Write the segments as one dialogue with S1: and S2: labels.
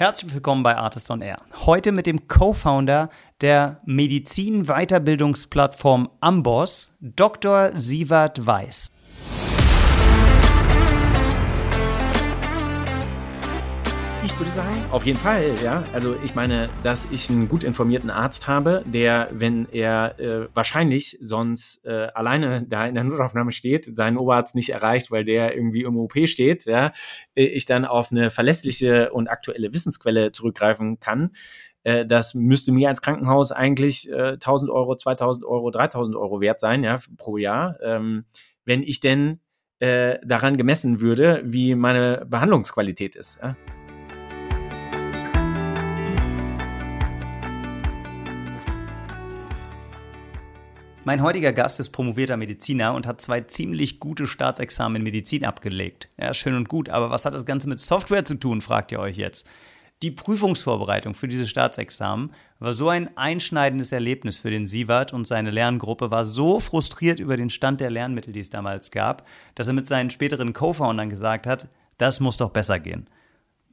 S1: Herzlich willkommen bei Artist on Air. Heute mit dem Co-Founder der Medizin-Weiterbildungsplattform Amboss, Dr. Sievert Weiß.
S2: Ich würde sagen, auf jeden Fall, ja. Also ich meine, dass ich einen gut informierten Arzt habe, der, wenn er äh, wahrscheinlich sonst äh, alleine da in der Notaufnahme steht, seinen Oberarzt nicht erreicht, weil der irgendwie im OP steht, ja, äh, ich dann auf eine verlässliche und aktuelle Wissensquelle zurückgreifen kann. Äh, das müsste mir als Krankenhaus eigentlich äh, 1000 Euro, 2000 Euro, 3000 Euro wert sein, ja, pro Jahr. Ähm, wenn ich denn äh, daran gemessen würde, wie meine Behandlungsqualität ist. Ja?
S1: Mein heutiger Gast ist promovierter Mediziner und hat zwei ziemlich gute Staatsexamen in Medizin abgelegt. Ja, schön und gut, aber was hat das Ganze mit Software zu tun, fragt ihr euch jetzt. Die Prüfungsvorbereitung für diese Staatsexamen war so ein einschneidendes Erlebnis für den Sievert und seine Lerngruppe war so frustriert über den Stand der Lernmittel, die es damals gab, dass er mit seinen späteren Co-Foundern gesagt hat, das muss doch besser gehen.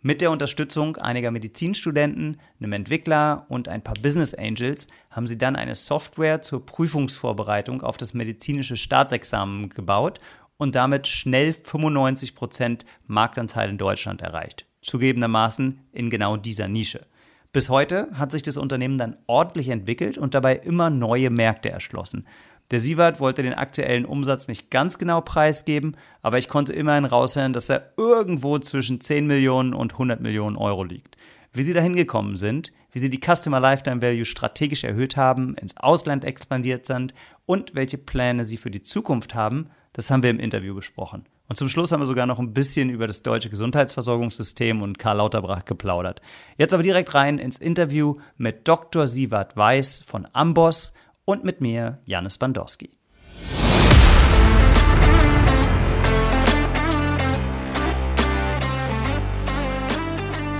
S1: Mit der Unterstützung einiger Medizinstudenten, einem Entwickler und ein paar Business Angels haben sie dann eine Software zur Prüfungsvorbereitung auf das medizinische Staatsexamen gebaut und damit schnell 95% Marktanteil in Deutschland erreicht. Zugegebenermaßen in genau dieser Nische. Bis heute hat sich das Unternehmen dann ordentlich entwickelt und dabei immer neue Märkte erschlossen. Der Sievert wollte den aktuellen Umsatz nicht ganz genau preisgeben, aber ich konnte immerhin raushören, dass er irgendwo zwischen 10 Millionen und 100 Millionen Euro liegt. Wie sie dahin gekommen sind, wie sie die Customer Lifetime Value strategisch erhöht haben, ins Ausland expandiert sind und welche Pläne sie für die Zukunft haben, das haben wir im Interview besprochen. Und zum Schluss haben wir sogar noch ein bisschen über das deutsche Gesundheitsversorgungssystem und Karl Lauterbach geplaudert. Jetzt aber direkt rein ins Interview mit Dr. Sievert Weiß von Amboss und mit mir, Janis Bandorski.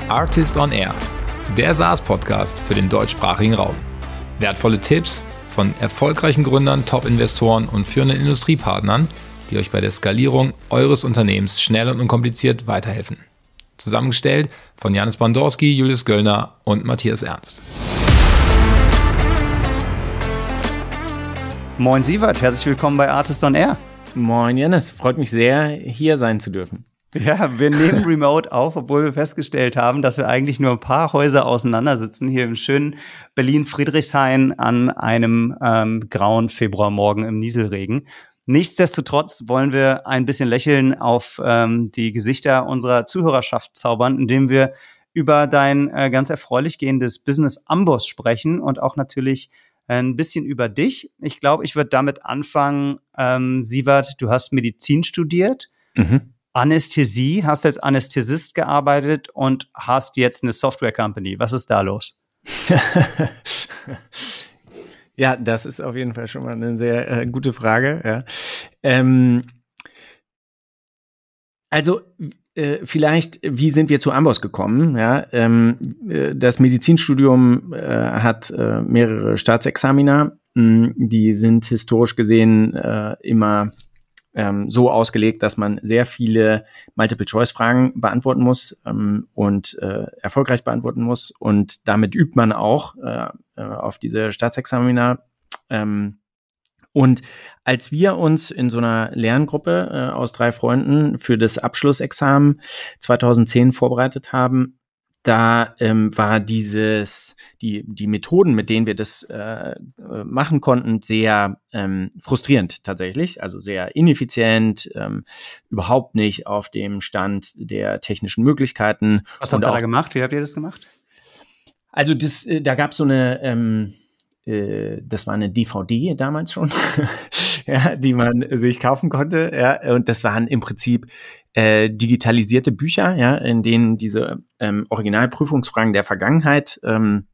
S3: Artist on Air, der SaaS-Podcast für den deutschsprachigen Raum. Wertvolle Tipps von erfolgreichen Gründern, Top-Investoren und führenden Industriepartnern, die euch bei der Skalierung eures Unternehmens schnell und unkompliziert weiterhelfen. Zusammengestellt von Janis Bandorski, Julius Göllner und Matthias Ernst.
S1: Moin Sievert, herzlich willkommen bei Artist on Air.
S2: Moin Janis, freut mich sehr, hier sein zu dürfen.
S1: Ja, wir nehmen Remote auf, obwohl wir festgestellt haben, dass wir eigentlich nur ein paar Häuser auseinandersitzen, hier im schönen Berlin-Friedrichshain an einem ähm, grauen Februarmorgen im Nieselregen. Nichtsdestotrotz wollen wir ein bisschen Lächeln auf ähm, die Gesichter unserer Zuhörerschaft zaubern, indem wir über dein äh, ganz erfreulich gehendes Business Amboss sprechen und auch natürlich ein bisschen über dich. Ich glaube, ich würde damit anfangen. Ähm, Sievert, du hast Medizin studiert, mhm. Anästhesie, hast als Anästhesist gearbeitet und hast jetzt eine Software Company. Was ist da los?
S2: ja, das ist auf jeden Fall schon mal eine sehr äh, gute Frage. Ja. Ähm, also äh, vielleicht, wie sind wir zu Amboss gekommen? Ja, ähm, äh, das Medizinstudium äh, hat äh, mehrere Staatsexamina. Mh, die sind historisch gesehen äh, immer ähm, so ausgelegt, dass man sehr viele Multiple-Choice-Fragen beantworten muss ähm, und äh, erfolgreich beantworten muss. Und damit übt man auch auf diese Staatsexamina. Ähm, und als wir uns in so einer Lerngruppe äh, aus drei Freunden für das Abschlussexamen 2010 vorbereitet haben, da ähm, war dieses, die, die Methoden, mit denen wir das äh, machen konnten, sehr ähm, frustrierend tatsächlich, also sehr ineffizient, ähm, überhaupt nicht auf dem Stand der technischen Möglichkeiten.
S1: Was habt ihr da gemacht? Wie habt ihr das gemacht?
S2: Also das, äh, da gab es so eine ähm, äh, das war eine DVD damals schon, ja, die man sich kaufen konnte. Ja, und das waren im Prinzip äh, digitalisierte Bücher, ja, in denen diese ähm, Originalprüfungsfragen der Vergangenheit ähm,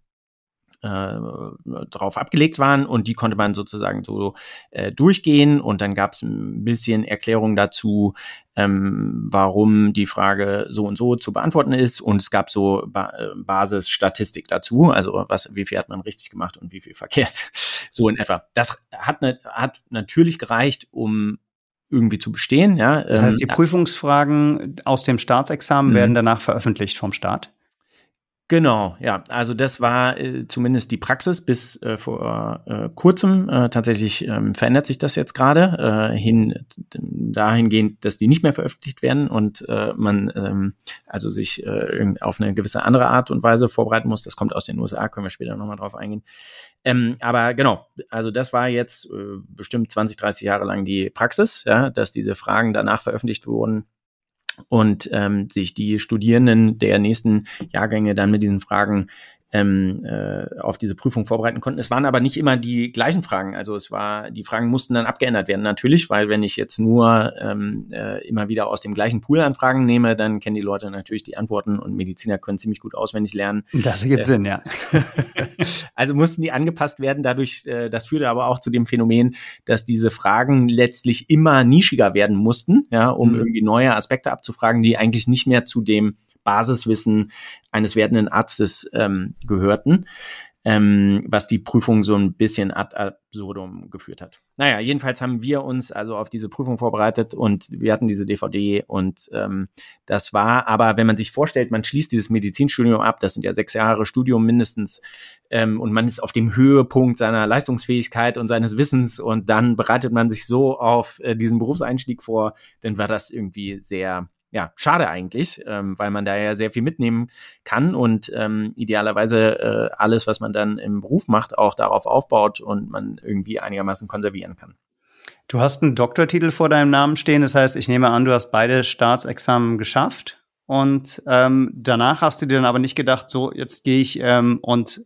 S2: äh, drauf abgelegt waren und die konnte man sozusagen so äh, durchgehen und dann gab es ein bisschen Erklärung dazu, ähm, warum die Frage so und so zu beantworten ist und es gab so ba äh, Basisstatistik dazu, also was, wie viel hat man richtig gemacht und wie viel verkehrt, so in etwa. Das hat, ne, hat natürlich gereicht, um irgendwie zu bestehen. Ja.
S1: Das heißt, die ähm, Prüfungsfragen aus dem Staatsexamen mhm. werden danach veröffentlicht vom Staat?
S2: Genau, ja. Also das war äh, zumindest die Praxis bis äh, vor äh, kurzem. Äh, tatsächlich ähm, verändert sich das jetzt gerade äh, hin dahingehend, dass die nicht mehr veröffentlicht werden und äh, man ähm, also sich auf eine gewisse andere Art und Weise vorbereiten muss. Das kommt aus den USA, können wir später nochmal drauf eingehen. Ähm, aber genau, also das war jetzt bestimmt 20, 30 Jahre lang die Praxis, ja, dass diese Fragen danach veröffentlicht wurden und ähm, sich die Studierenden der nächsten Jahrgänge dann mit diesen Fragen ähm, äh, auf diese Prüfung vorbereiten konnten. Es waren aber nicht immer die gleichen Fragen. Also es war, die Fragen mussten dann abgeändert werden, natürlich, weil wenn ich jetzt nur ähm, äh, immer wieder aus dem gleichen Pool an Fragen nehme, dann kennen die Leute natürlich die Antworten und Mediziner können ziemlich gut auswendig lernen.
S1: Das ergibt äh, Sinn, ja.
S2: also mussten die angepasst werden. Dadurch, äh, das führte aber auch zu dem Phänomen, dass diese Fragen letztlich immer nischiger werden mussten, ja, um mhm. irgendwie neue Aspekte abzufragen, die eigentlich nicht mehr zu dem Basiswissen eines werdenden Arztes ähm, gehörten, ähm, was die Prüfung so ein bisschen ad absurdum geführt hat. Naja, jedenfalls haben wir uns also auf diese Prüfung vorbereitet und wir hatten diese DVD und ähm, das war aber, wenn man sich vorstellt, man schließt dieses Medizinstudium ab, das sind ja sechs Jahre Studium mindestens ähm, und man ist auf dem Höhepunkt seiner Leistungsfähigkeit und seines Wissens und dann bereitet man sich so auf äh, diesen Berufseinstieg vor, dann war das irgendwie sehr ja, schade eigentlich, ähm, weil man da ja sehr viel mitnehmen kann und ähm, idealerweise äh, alles, was man dann im Beruf macht, auch darauf aufbaut und man irgendwie einigermaßen konservieren kann.
S1: Du hast einen Doktortitel vor deinem Namen stehen, das heißt, ich nehme an, du hast beide Staatsexamen geschafft und ähm, danach hast du dir dann aber nicht gedacht, so jetzt gehe ich ähm, und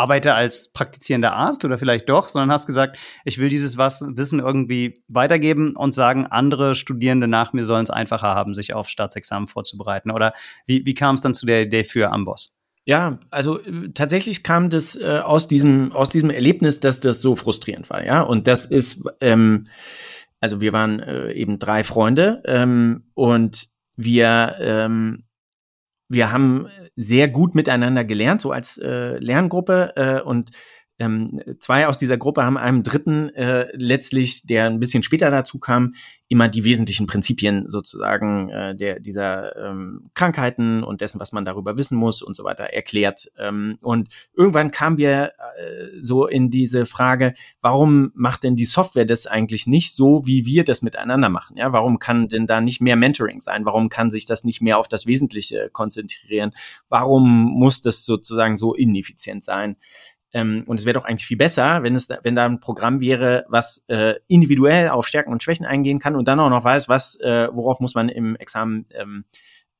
S1: arbeite als praktizierender Arzt oder vielleicht doch, sondern hast gesagt, ich will dieses Wissen irgendwie weitergeben und sagen, andere Studierende nach mir sollen es einfacher haben, sich auf Staatsexamen vorzubereiten. Oder wie, wie kam es dann zu der Idee für Amboss?
S2: Ja, also äh, tatsächlich kam das äh, aus diesem aus diesem Erlebnis, dass das so frustrierend war, ja. Und das ist, ähm, also wir waren äh, eben drei Freunde ähm, und wir ähm, wir haben sehr gut miteinander gelernt, so als äh, Lerngruppe äh, und ähm, zwei aus dieser Gruppe haben einem dritten äh, letztlich, der ein bisschen später dazu kam, immer die wesentlichen Prinzipien sozusagen äh, der dieser ähm, Krankheiten und dessen, was man darüber wissen muss und so weiter erklärt. Ähm, und irgendwann kamen wir äh, so in diese Frage, warum macht denn die Software das eigentlich nicht so, wie wir das miteinander machen? Ja, warum kann denn da nicht mehr Mentoring sein? Warum kann sich das nicht mehr auf das Wesentliche konzentrieren? Warum muss das sozusagen so ineffizient sein? Ähm, und es wäre doch eigentlich viel besser, wenn es da, wenn da ein Programm wäre, was äh, individuell auf Stärken und Schwächen eingehen kann und dann auch noch weiß, was, äh, worauf muss man im Examen ähm,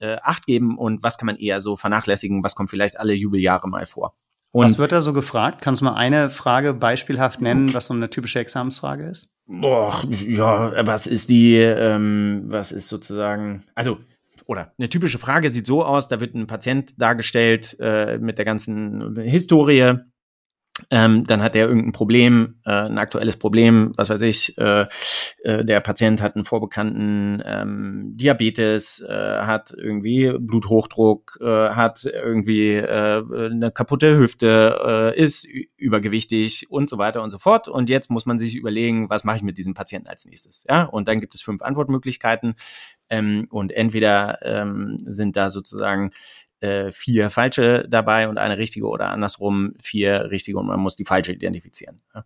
S2: äh, Acht geben und was kann man eher so vernachlässigen, was kommt vielleicht alle Jubeljahre mal vor.
S1: Und was wird da so gefragt? Kannst du mal eine Frage beispielhaft nennen, was so eine typische Examensfrage ist?
S2: Boah, ja, was ist die, ähm, was ist sozusagen, also oder eine typische Frage sieht so aus, da wird ein Patient dargestellt äh, mit der ganzen Historie, ähm, dann hat er irgendein Problem, äh, ein aktuelles Problem, was weiß ich, äh, äh, der Patient hat einen vorbekannten ähm, Diabetes, äh, hat irgendwie Bluthochdruck, äh, hat irgendwie äh, eine kaputte Hüfte, ist übergewichtig und so weiter und so fort. Und jetzt muss man sich überlegen, was mache ich mit diesem Patienten als nächstes. Ja, und dann gibt es fünf Antwortmöglichkeiten. Ähm, und entweder ähm, sind da sozusagen äh, vier falsche dabei und eine richtige oder andersrum vier richtige und man muss die falsche identifizieren. Ja.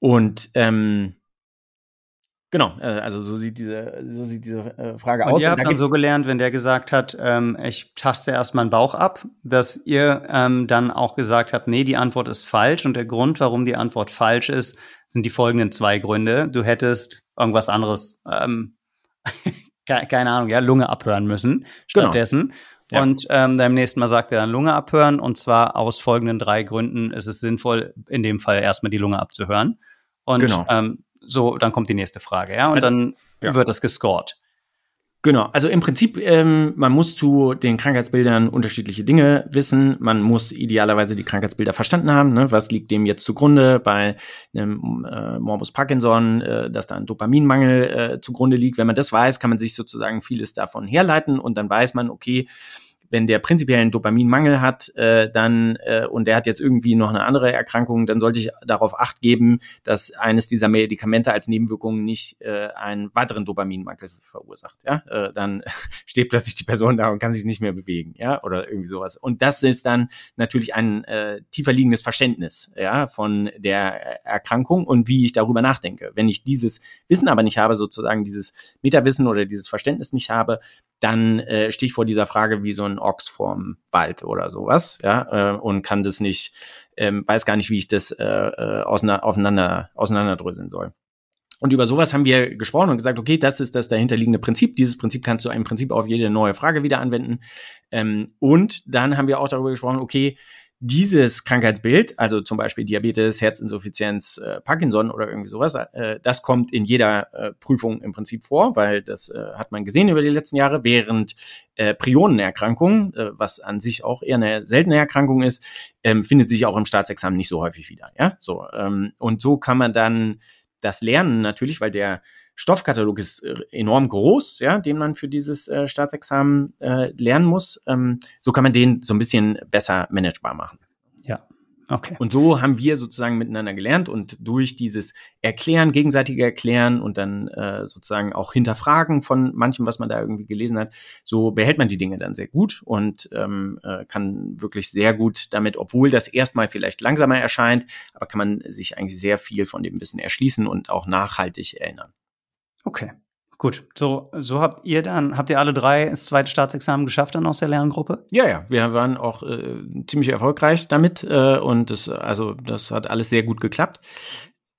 S2: Und ähm, Genau, äh, also so sieht diese, so sieht diese äh, Frage
S1: und
S2: aus.
S1: Ihr habt dann so gelernt, wenn der gesagt hat, ähm, ich taste erst meinen Bauch ab, dass ihr ähm, dann auch gesagt habt, nee, die Antwort ist falsch und der Grund, warum die Antwort falsch ist, sind die folgenden zwei Gründe. Du hättest irgendwas anderes ähm, keine Ahnung, ja, Lunge abhören müssen genau. stattdessen. Genau. Ja. Und ähm, beim nächsten Mal sagt er dann Lunge abhören. Und zwar aus folgenden drei Gründen ist es sinnvoll, in dem Fall erstmal die Lunge abzuhören. Und genau. ähm, so, dann kommt die nächste Frage, ja. Und also, dann ja. wird das gescored.
S2: Genau, also im Prinzip, ähm, man muss zu den Krankheitsbildern unterschiedliche Dinge wissen. Man muss idealerweise die Krankheitsbilder verstanden haben. Ne? Was liegt dem jetzt zugrunde bei einem äh, Morbus Parkinson, äh, dass da ein Dopaminmangel äh, zugrunde liegt? Wenn man das weiß, kann man sich sozusagen vieles davon herleiten und dann weiß man, okay, wenn der prinzipiell einen Dopaminmangel hat, äh, dann äh, und der hat jetzt irgendwie noch eine andere Erkrankung, dann sollte ich darauf acht geben, dass eines dieser Medikamente als Nebenwirkung nicht äh, einen weiteren Dopaminmangel verursacht. Ja, äh, dann steht plötzlich die Person da und kann sich nicht mehr bewegen, ja, oder irgendwie sowas. Und das ist dann natürlich ein äh, tiefer liegendes Verständnis, ja, von der Erkrankung und wie ich darüber nachdenke. Wenn ich dieses Wissen aber nicht habe, sozusagen dieses Metawissen oder dieses Verständnis nicht habe, dann äh, stehe ich vor dieser Frage wie so ein Ochs vorm Wald oder sowas, ja, äh, und kann das nicht, ähm, weiß gar nicht, wie ich das äh, äh auseinander, auseinanderdröseln soll. Und über sowas haben wir gesprochen und gesagt, okay, das ist das dahinterliegende Prinzip. Dieses Prinzip kannst du im Prinzip auf jede neue Frage wieder anwenden. Ähm, und dann haben wir auch darüber gesprochen, okay, dieses Krankheitsbild, also zum Beispiel Diabetes, Herzinsuffizienz, äh, Parkinson oder irgendwie sowas, äh, das kommt in jeder äh, Prüfung im Prinzip vor, weil das äh, hat man gesehen über die letzten Jahre, während äh, Prionenerkrankungen, äh, was an sich auch eher eine seltene Erkrankung ist, ähm, findet sich auch im Staatsexamen nicht so häufig wieder. Ja, so ähm, und so kann man dann das lernen natürlich, weil der Stoffkatalog ist äh, enorm groß, ja, den man für dieses äh, Staatsexamen äh, lernen muss. Ähm, so kann man den so ein bisschen besser managebar machen.
S1: Ja. Okay.
S2: Und so haben wir sozusagen miteinander gelernt und durch dieses Erklären, gegenseitige Erklären und dann äh, sozusagen auch Hinterfragen von manchem, was man da irgendwie gelesen hat, so behält man die Dinge dann sehr gut und ähm, äh, kann wirklich sehr gut damit, obwohl das erstmal vielleicht langsamer erscheint, aber kann man sich eigentlich sehr viel von dem Wissen erschließen und auch nachhaltig erinnern.
S1: Okay. Gut, so, so habt ihr dann, habt ihr alle drei das zweite Staatsexamen geschafft dann aus der Lerngruppe?
S2: Ja, ja, wir waren auch äh, ziemlich erfolgreich damit äh, und das, also das hat alles sehr gut geklappt.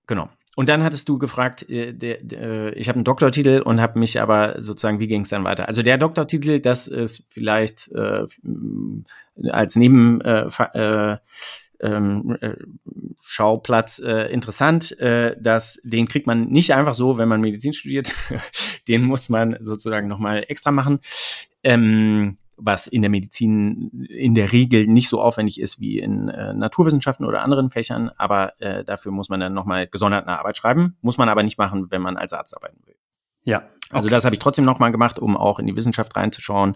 S2: Genau. Und dann hattest du gefragt, äh, der, der, äh, ich habe einen Doktortitel und habe mich aber sozusagen, wie ging es dann weiter? Also der Doktortitel, das ist vielleicht äh, als Neben äh, äh, ähm, äh, Schauplatz äh, interessant. Äh, dass den kriegt man nicht einfach so, wenn man Medizin studiert. den muss man sozusagen nochmal extra machen. Ähm, was in der Medizin in der Regel nicht so aufwendig ist wie in äh, Naturwissenschaften oder anderen Fächern, aber äh, dafür muss man dann nochmal gesondert eine Arbeit schreiben, muss man aber nicht machen, wenn man als Arzt arbeiten will.
S1: Ja.
S2: Also okay. Also das habe ich trotzdem nochmal gemacht, um auch in die Wissenschaft reinzuschauen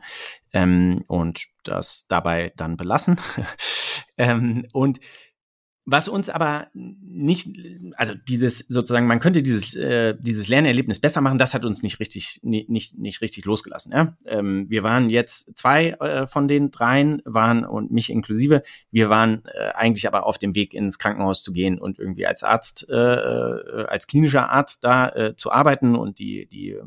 S2: ähm, und das dabei dann belassen. ähm, und was uns aber nicht, also dieses sozusagen, man könnte dieses äh, dieses Lernerlebnis besser machen, das hat uns nicht richtig nicht nicht, richtig losgelassen. Ja? Ähm, wir waren jetzt zwei äh, von den dreien waren und mich inklusive, wir waren äh, eigentlich aber auf dem Weg ins Krankenhaus zu gehen und irgendwie als Arzt, äh, äh als klinischer Arzt da äh, zu arbeiten und die die äh,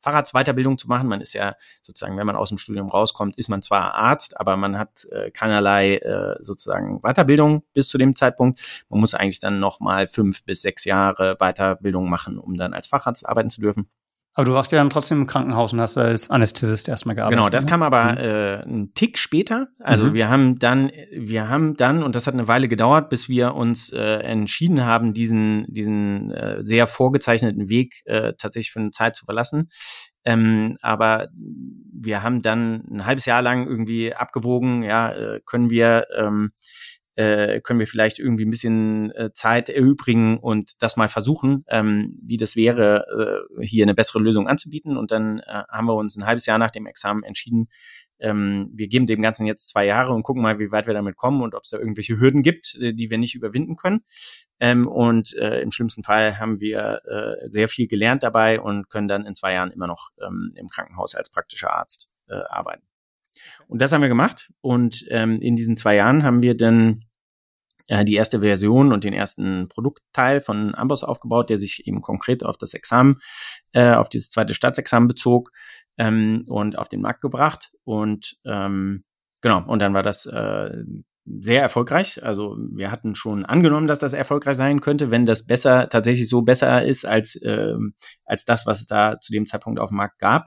S2: Fahrradsweiterbildung zu machen. Man ist ja sozusagen, wenn man aus dem Studium rauskommt, ist man zwar Arzt, aber man hat äh, keinerlei äh, sozusagen Weiterbildung bis zu dem Zeitpunkt. Man muss eigentlich dann noch mal fünf bis sechs Jahre Weiterbildung machen, um dann als Facharzt arbeiten zu dürfen.
S1: Aber du warst ja dann trotzdem im Krankenhaus und hast als Anästhesist erstmal gearbeitet.
S2: Genau, das ne? kam aber mhm. äh, einen Tick später. Also mhm. wir haben dann, wir haben dann, und das hat eine Weile gedauert, bis wir uns äh, entschieden haben, diesen, diesen äh, sehr vorgezeichneten Weg äh, tatsächlich für eine Zeit zu verlassen. Ähm, aber wir haben dann ein halbes Jahr lang irgendwie abgewogen, ja, äh, können wir ähm, äh, können wir vielleicht irgendwie ein bisschen äh, Zeit erübrigen und das mal versuchen, ähm, wie das wäre, äh, hier eine bessere Lösung anzubieten. Und dann äh, haben wir uns ein halbes Jahr nach dem Examen entschieden, ähm, wir geben dem Ganzen jetzt zwei Jahre und gucken mal, wie weit wir damit kommen und ob es da irgendwelche Hürden gibt, äh, die wir nicht überwinden können. Ähm, und äh, im schlimmsten Fall haben wir äh, sehr viel gelernt dabei und können dann in zwei Jahren immer noch ähm, im Krankenhaus als praktischer Arzt äh, arbeiten. Und das haben wir gemacht. Und ähm, in diesen zwei Jahren haben wir dann äh, die erste Version und den ersten Produktteil von Amboss aufgebaut, der sich eben konkret auf das Examen, äh, auf dieses zweite Staatsexamen bezog ähm, und auf den Markt gebracht. Und ähm, genau, und dann war das äh, sehr erfolgreich. Also wir hatten schon angenommen, dass das erfolgreich sein könnte, wenn das besser tatsächlich so besser ist als ähm, als das, was es da zu dem Zeitpunkt auf dem Markt gab.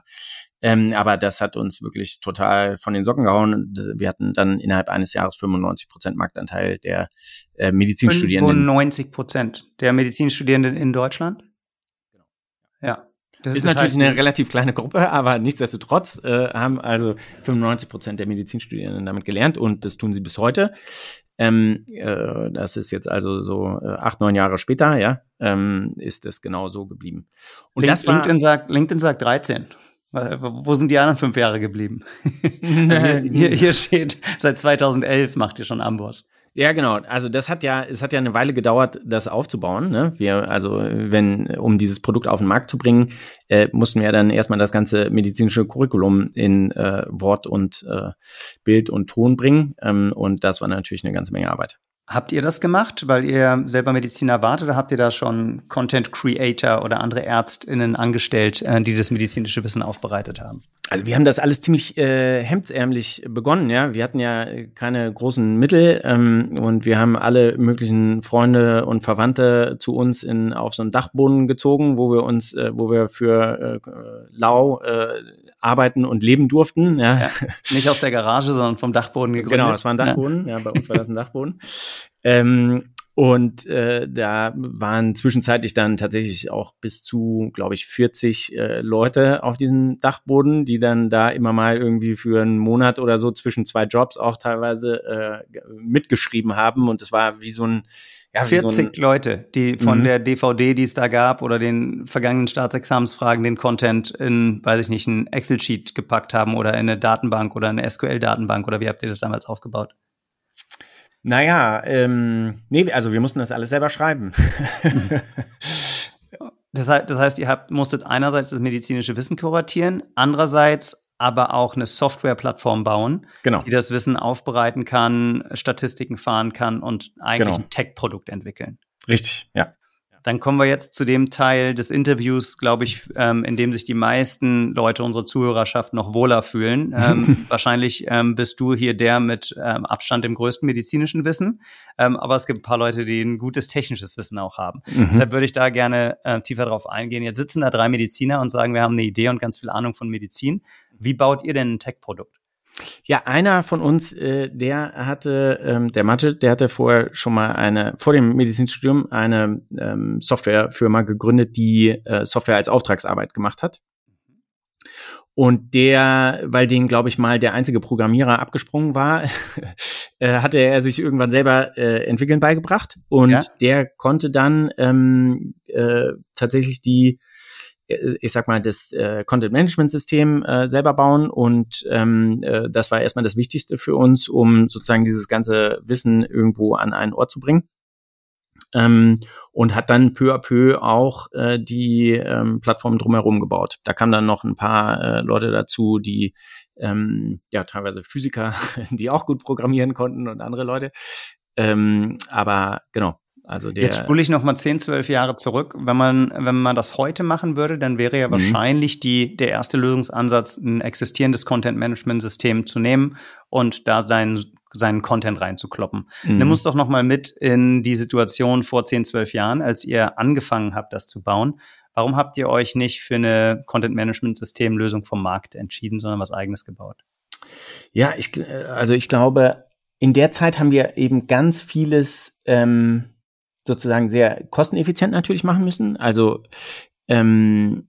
S2: Ähm, aber das hat uns wirklich total von den Socken gehauen. Wir hatten dann innerhalb eines Jahres 95 Prozent Marktanteil der äh, Medizinstudierenden.
S1: 95 Prozent der Medizinstudierenden in Deutschland?
S2: Genau. Ja. Das ist das natürlich heißt, eine relativ kleine Gruppe, aber nichtsdestotrotz äh, haben also 95 Prozent der Medizinstudierenden damit gelernt und das tun sie bis heute. Ähm, äh, das ist jetzt also so äh, acht, neun Jahre später, ja, ähm, ist es genau so geblieben.
S1: Und Link, das war, LinkedIn sagt, LinkedIn sagt 13. Wo sind die anderen fünf Jahre geblieben? also hier, hier, hier, steht, seit 2011 macht ihr schon Amboss.
S2: Ja, genau. Also das hat ja, es hat ja eine Weile gedauert, das aufzubauen. Ne? Wir, also wenn, um dieses Produkt auf den Markt zu bringen, äh, mussten wir dann erstmal das ganze medizinische Curriculum in äh, Wort und äh, Bild und Ton bringen. Ähm, und das war natürlich eine ganze Menge Arbeit.
S1: Habt ihr das gemacht, weil ihr selber Mediziner wart oder habt ihr da schon Content Creator oder andere ÄrztInnen angestellt, äh, die das medizinische Wissen aufbereitet haben?
S2: Also wir haben das alles ziemlich äh, hemdsärmlich begonnen, ja. Wir hatten ja keine großen Mittel ähm, und wir haben alle möglichen Freunde und Verwandte zu uns in auf so einen Dachboden gezogen, wo wir uns, äh, wo wir für äh, lau äh, arbeiten und leben durften. Ja. ja.
S1: Nicht aus der Garage, sondern vom Dachboden
S2: gegründet. Genau, das war ein Dachboden. Ja, ja bei uns war das ein Dachboden. Ähm, und äh, da waren zwischenzeitlich dann tatsächlich auch bis zu, glaube ich, 40 äh, Leute auf diesem Dachboden, die dann da immer mal irgendwie für einen Monat oder so zwischen zwei Jobs auch teilweise äh, mitgeschrieben haben. Und es war wie so ein
S1: ja, 40 so ein, Leute, die von mhm. der DVD, die es da gab, oder den vergangenen Staatsexamensfragen den Content in, weiß ich nicht, ein Excel-Sheet gepackt haben oder in eine Datenbank oder eine SQL-Datenbank oder wie habt ihr das damals aufgebaut?
S2: Naja, ähm, nee, also wir mussten das alles selber schreiben.
S1: das, heißt, das heißt, ihr habt, musstet einerseits das medizinische Wissen kuratieren, andererseits aber auch eine Softwareplattform bauen, genau. die das Wissen aufbereiten kann, Statistiken fahren kann und eigentlich genau. ein Tech-Produkt entwickeln.
S2: Richtig, ja.
S1: Dann kommen wir jetzt zu dem Teil des Interviews, glaube ich, ähm, in dem sich die meisten Leute unserer Zuhörerschaft noch wohler fühlen. Ähm, wahrscheinlich ähm, bist du hier der mit ähm, Abstand dem größten medizinischen Wissen. Ähm, aber es gibt ein paar Leute, die ein gutes technisches Wissen auch haben. Mhm. Deshalb würde ich da gerne äh, tiefer drauf eingehen. Jetzt sitzen da drei Mediziner und sagen, wir haben eine Idee und ganz viel Ahnung von Medizin. Wie baut ihr denn ein Tech-Produkt?
S2: Ja, einer von uns, äh, der hatte, ähm, der Majid, der hatte vorher schon mal eine, vor dem Medizinstudium eine ähm, Softwarefirma gegründet, die äh, Software als Auftragsarbeit gemacht hat. Und der, weil den, glaube ich mal, der einzige Programmierer abgesprungen war, äh, hatte er sich irgendwann selber äh, entwickeln beigebracht. Und ja? der konnte dann ähm, äh, tatsächlich die ich sag mal, das äh, Content-Management-System äh, selber bauen. Und ähm, äh, das war erstmal das Wichtigste für uns, um sozusagen dieses ganze Wissen irgendwo an einen Ort zu bringen. Ähm, und hat dann peu à peu auch äh, die ähm, Plattform drumherum gebaut. Da kamen dann noch ein paar äh, Leute dazu, die ähm, ja teilweise Physiker, die auch gut programmieren konnten und andere Leute. Ähm, aber genau, also der,
S1: Jetzt spule ich noch mal 10, 12 Jahre zurück. Wenn man, wenn man das heute machen würde, dann wäre ja mhm. wahrscheinlich die, der erste Lösungsansatz, ein existierendes Content-Management-System zu nehmen und da seinen, seinen Content reinzukloppen. Mhm. Nimm uns doch noch mal mit in die Situation vor 10, 12 Jahren, als ihr angefangen habt, das zu bauen. Warum habt ihr euch nicht für eine Content-Management-System-Lösung vom Markt entschieden, sondern was eigenes gebaut?
S2: Ja, ich, also ich glaube, in der Zeit haben wir eben ganz vieles ähm, sozusagen sehr kosteneffizient natürlich machen müssen. Also ähm,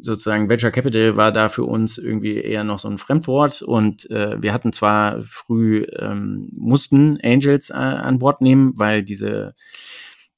S2: sozusagen Venture Capital war da für uns irgendwie eher noch so ein Fremdwort und äh, wir hatten zwar früh ähm, mussten Angels äh, an Bord nehmen, weil diese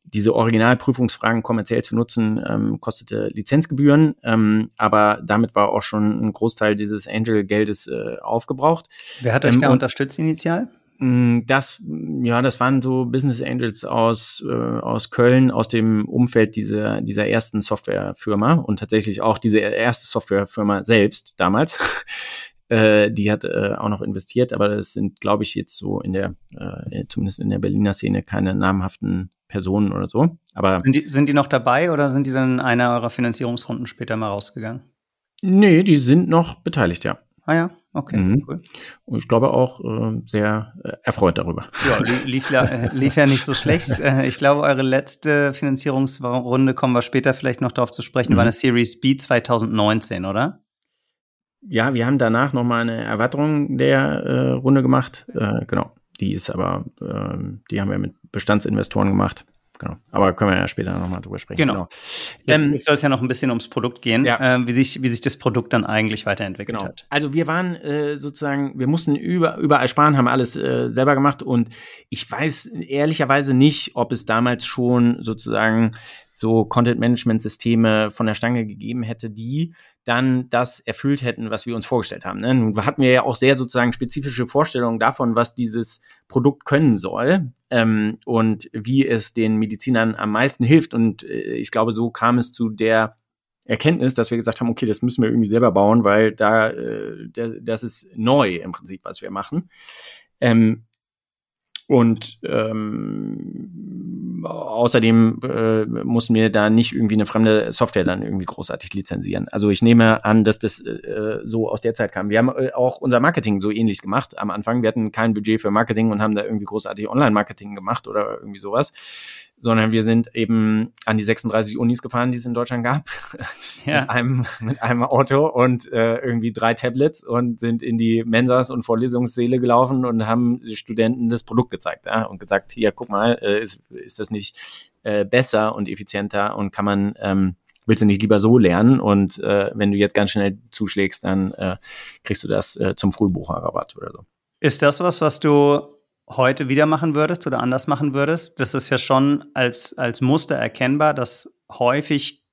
S2: diese Originalprüfungsfragen kommerziell zu nutzen, ähm, kostete Lizenzgebühren, ähm, aber damit war auch schon ein Großteil dieses Angel-Geldes äh, aufgebraucht.
S1: Wer hat euch ähm, da unterstützt initial?
S2: Mm, das, ja, das waren so Business Angels aus, äh, aus Köln, aus dem Umfeld dieser, dieser ersten Softwarefirma und tatsächlich auch diese erste Softwarefirma selbst damals. äh, die hat äh, auch noch investiert, aber das sind, glaube ich, jetzt so in der, äh, zumindest in der Berliner Szene keine namhaften Personen oder so. Aber
S1: sind die, sind die noch dabei oder sind die dann in einer eurer Finanzierungsrunden später mal rausgegangen?
S2: Nee, die sind noch beteiligt, ja.
S1: Ah ja, okay,
S2: mhm. cool. Und ich glaube auch äh, sehr äh, erfreut darüber.
S1: Ja, lief, äh, lief ja nicht so schlecht. Äh, ich glaube, eure letzte Finanzierungsrunde, kommen wir später vielleicht noch darauf zu sprechen, mhm. war eine Series B 2019, oder?
S2: Ja, wir haben danach nochmal eine Erweiterung der äh, Runde gemacht. Genau. Die ist aber, ähm, die haben wir mit Bestandsinvestoren gemacht. Genau. Aber können wir ja später nochmal drüber sprechen.
S1: Genau. genau. Ähm, soll es ja noch ein bisschen ums Produkt gehen, ja. äh, wie, sich, wie sich das Produkt dann eigentlich weiterentwickelt genau. hat.
S2: Also wir waren äh, sozusagen, wir mussten über, überall sparen, haben alles äh, selber gemacht und ich weiß ehrlicherweise nicht, ob es damals schon sozusagen so Content-Management-Systeme von der Stange gegeben hätte, die dann das erfüllt hätten, was wir uns vorgestellt haben. Ne? Nun hatten wir ja auch sehr sozusagen spezifische Vorstellungen davon, was dieses Produkt können soll ähm, und wie es den Medizinern am meisten hilft. Und äh, ich glaube, so kam es zu der Erkenntnis, dass wir gesagt haben, okay, das müssen wir irgendwie selber bauen, weil da äh, das ist neu im Prinzip, was wir machen. Ähm, und ähm, außerdem äh, mussten wir da nicht irgendwie eine fremde Software dann irgendwie großartig lizenzieren. Also ich nehme an, dass das äh, so aus der Zeit kam. Wir haben äh, auch unser Marketing so ähnlich gemacht am Anfang. Wir hatten kein Budget für Marketing und haben da irgendwie großartig Online-Marketing gemacht oder irgendwie sowas sondern wir sind eben an die 36 Unis gefahren, die es in Deutschland gab, ja. mit, einem, mit einem Auto und äh, irgendwie drei Tablets und sind in die Mensas und Vorlesungssäle gelaufen und haben Studenten das Produkt gezeigt ja, und gesagt, hier, guck mal, äh, ist, ist das nicht äh, besser und effizienter und kann man, ähm, willst du nicht lieber so lernen und äh, wenn du jetzt ganz schnell zuschlägst, dann äh, kriegst du das äh, zum Frühbucherrabatt oder so.
S1: Ist das was, was du heute wieder machen würdest oder anders machen würdest? Das ist ja schon als, als Muster erkennbar, dass häufig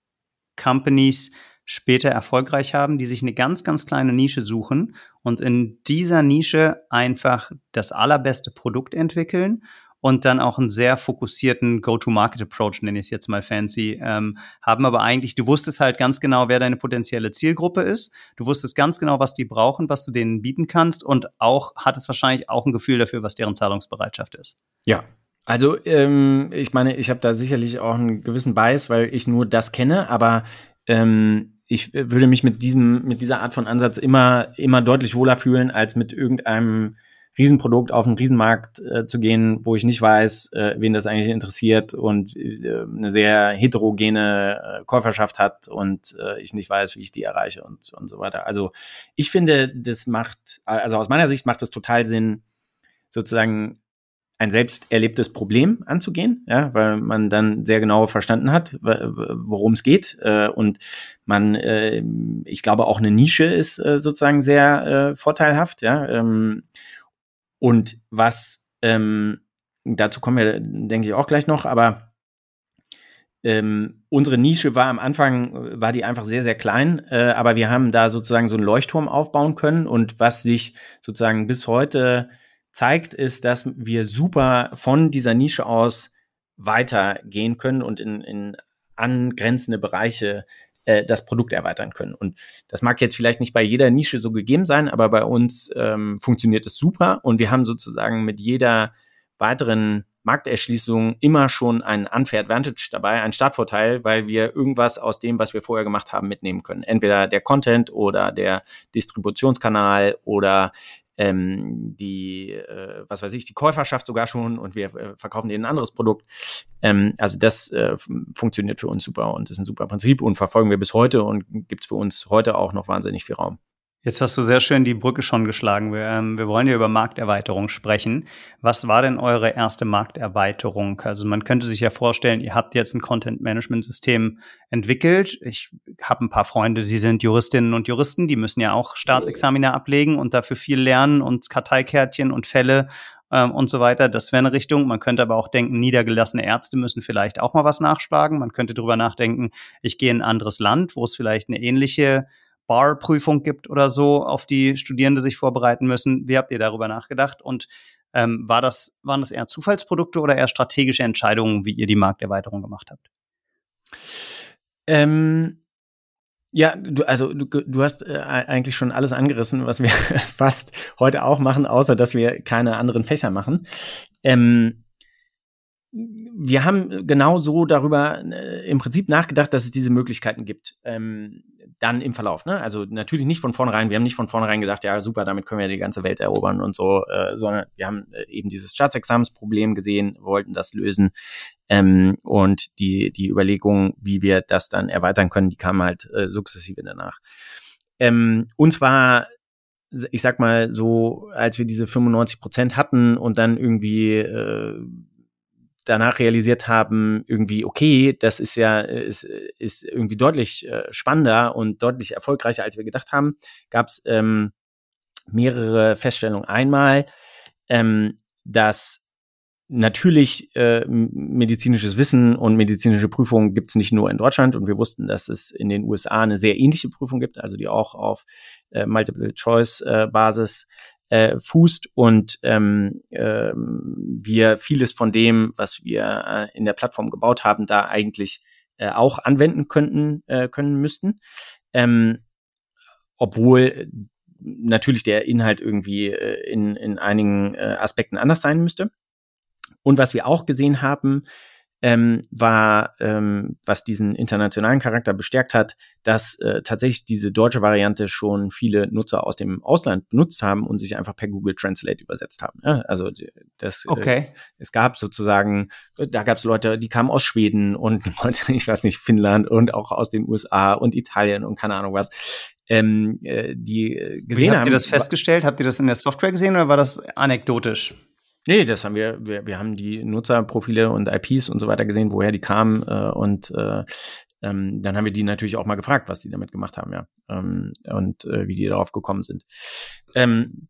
S1: Companies später erfolgreich haben, die sich eine ganz, ganz kleine Nische suchen und in dieser Nische einfach das allerbeste Produkt entwickeln und dann auch einen sehr fokussierten Go-to-Market-Approach, nenne ich es jetzt mal fancy, ähm, haben. Aber eigentlich, du wusstest halt ganz genau, wer deine potenzielle Zielgruppe ist. Du wusstest ganz genau, was die brauchen, was du denen bieten kannst und auch hattest wahrscheinlich auch ein Gefühl dafür, was deren Zahlungsbereitschaft ist.
S2: Ja, also ähm, ich meine, ich habe da sicherlich auch einen gewissen Bias, weil ich nur das kenne, aber ähm, ich würde mich mit diesem, mit dieser Art von Ansatz immer, immer deutlich wohler fühlen, als mit irgendeinem Riesenprodukt auf einen Riesenmarkt äh, zu gehen, wo ich nicht weiß, äh, wen das eigentlich interessiert und äh, eine sehr heterogene äh, Käuferschaft hat und äh, ich nicht weiß, wie ich die erreiche und, und so weiter. Also ich finde, das macht, also aus meiner Sicht macht es total Sinn, sozusagen ein selbst erlebtes Problem anzugehen, ja, weil man dann sehr genau verstanden hat, worum es geht äh, und man, äh, ich glaube, auch eine Nische ist äh, sozusagen sehr äh, vorteilhaft, ja. Ähm, und was, ähm, dazu kommen wir, denke ich, auch gleich noch, aber ähm, unsere Nische war am Anfang, war die einfach sehr, sehr klein, äh, aber wir haben da sozusagen so einen Leuchtturm aufbauen können. Und was sich sozusagen bis heute zeigt, ist, dass wir super von dieser Nische aus weitergehen können und in, in angrenzende Bereiche äh, das Produkt erweitern können. Und das mag jetzt vielleicht nicht bei jeder Nische so gegeben sein, aber bei uns ähm, funktioniert es super und wir haben sozusagen mit jeder weiteren Markterschließung immer schon einen Unfair Advantage dabei, einen Startvorteil, weil wir irgendwas aus dem, was wir vorher gemacht haben, mitnehmen können. Entweder der Content oder der Distributionskanal oder ähm, die, äh, was weiß ich, die Käuferschaft sogar schon und wir äh, verkaufen denen ein anderes Produkt. Ähm, also das äh, funktioniert für uns super und ist ein super Prinzip und verfolgen wir bis heute und gibt es für uns heute auch noch wahnsinnig viel Raum.
S1: Jetzt hast du sehr schön die Brücke schon geschlagen. Wir, ähm, wir wollen ja über Markterweiterung sprechen. Was war denn eure erste Markterweiterung? Also man könnte sich ja vorstellen, ihr habt jetzt ein Content-Management-System entwickelt. Ich habe ein paar Freunde, sie sind Juristinnen und Juristen, die müssen ja auch Staatsexamina ablegen und dafür viel lernen und Karteikärtchen und Fälle ähm, und so weiter. Das wäre eine Richtung. Man könnte aber auch denken, niedergelassene Ärzte müssen vielleicht auch mal was nachschlagen. Man könnte darüber nachdenken, ich gehe in ein anderes Land, wo es vielleicht eine ähnliche Bar-Prüfung gibt oder so, auf die Studierende sich vorbereiten müssen. Wie habt ihr darüber nachgedacht? Und ähm, war das, waren das eher Zufallsprodukte oder eher strategische Entscheidungen, wie ihr die Markterweiterung gemacht habt?
S2: Ähm, ja, du, also du, du hast äh, eigentlich schon alles angerissen, was wir fast heute auch machen, außer dass wir keine anderen Fächer machen. Ähm, wir haben genau so darüber äh, im Prinzip nachgedacht, dass es diese Möglichkeiten gibt. Ähm, dann im Verlauf. Ne? Also natürlich nicht von vornherein. Wir haben nicht von vornherein gedacht, ja super, damit können wir die ganze Welt erobern und so, äh, sondern wir haben äh, eben dieses Staatsexamensproblem gesehen, wollten das lösen. Ähm, und die, die Überlegung, wie wir das dann erweitern können, die kam halt äh, sukzessive danach. Ähm, uns war ich sag mal so, als wir diese 95 Prozent hatten und dann irgendwie äh, danach realisiert haben, irgendwie, okay, das ist ja, ist, ist irgendwie deutlich äh, spannender und deutlich erfolgreicher, als wir gedacht haben, gab es ähm, mehrere Feststellungen. Einmal, ähm, dass natürlich äh, medizinisches Wissen und medizinische Prüfungen gibt es nicht nur in Deutschland und wir wussten, dass es in den USA eine sehr ähnliche Prüfung gibt, also die auch auf äh, Multiple-Choice-Basis äh, fußt und ähm, äh, wir vieles von dem, was wir äh, in der Plattform gebaut haben, da eigentlich äh, auch anwenden könnten, äh, können müssten. Ähm, obwohl natürlich der Inhalt irgendwie äh, in, in einigen äh, Aspekten anders sein müsste. Und was wir auch gesehen haben, ähm, war, ähm, was diesen internationalen Charakter bestärkt hat, dass äh, tatsächlich diese deutsche Variante schon viele Nutzer aus dem Ausland benutzt haben und sich einfach per Google Translate übersetzt haben. Ja? Also das,
S1: äh, okay.
S2: Äh, es gab sozusagen, da gab es Leute, die kamen aus Schweden und ich weiß nicht, Finnland und auch aus den USA und Italien und keine Ahnung was. Ähm, äh, die äh, gesehen Wie habt haben.
S1: Habt ihr das festgestellt? Habt ihr das in der Software gesehen oder war das anekdotisch?
S2: Nee, das haben wir, wir, wir haben die Nutzerprofile und IPs und so weiter gesehen, woher die kamen äh, und äh, ähm, dann haben wir die natürlich auch mal gefragt, was die damit gemacht haben, ja, ähm, und äh, wie die darauf gekommen sind. Ähm,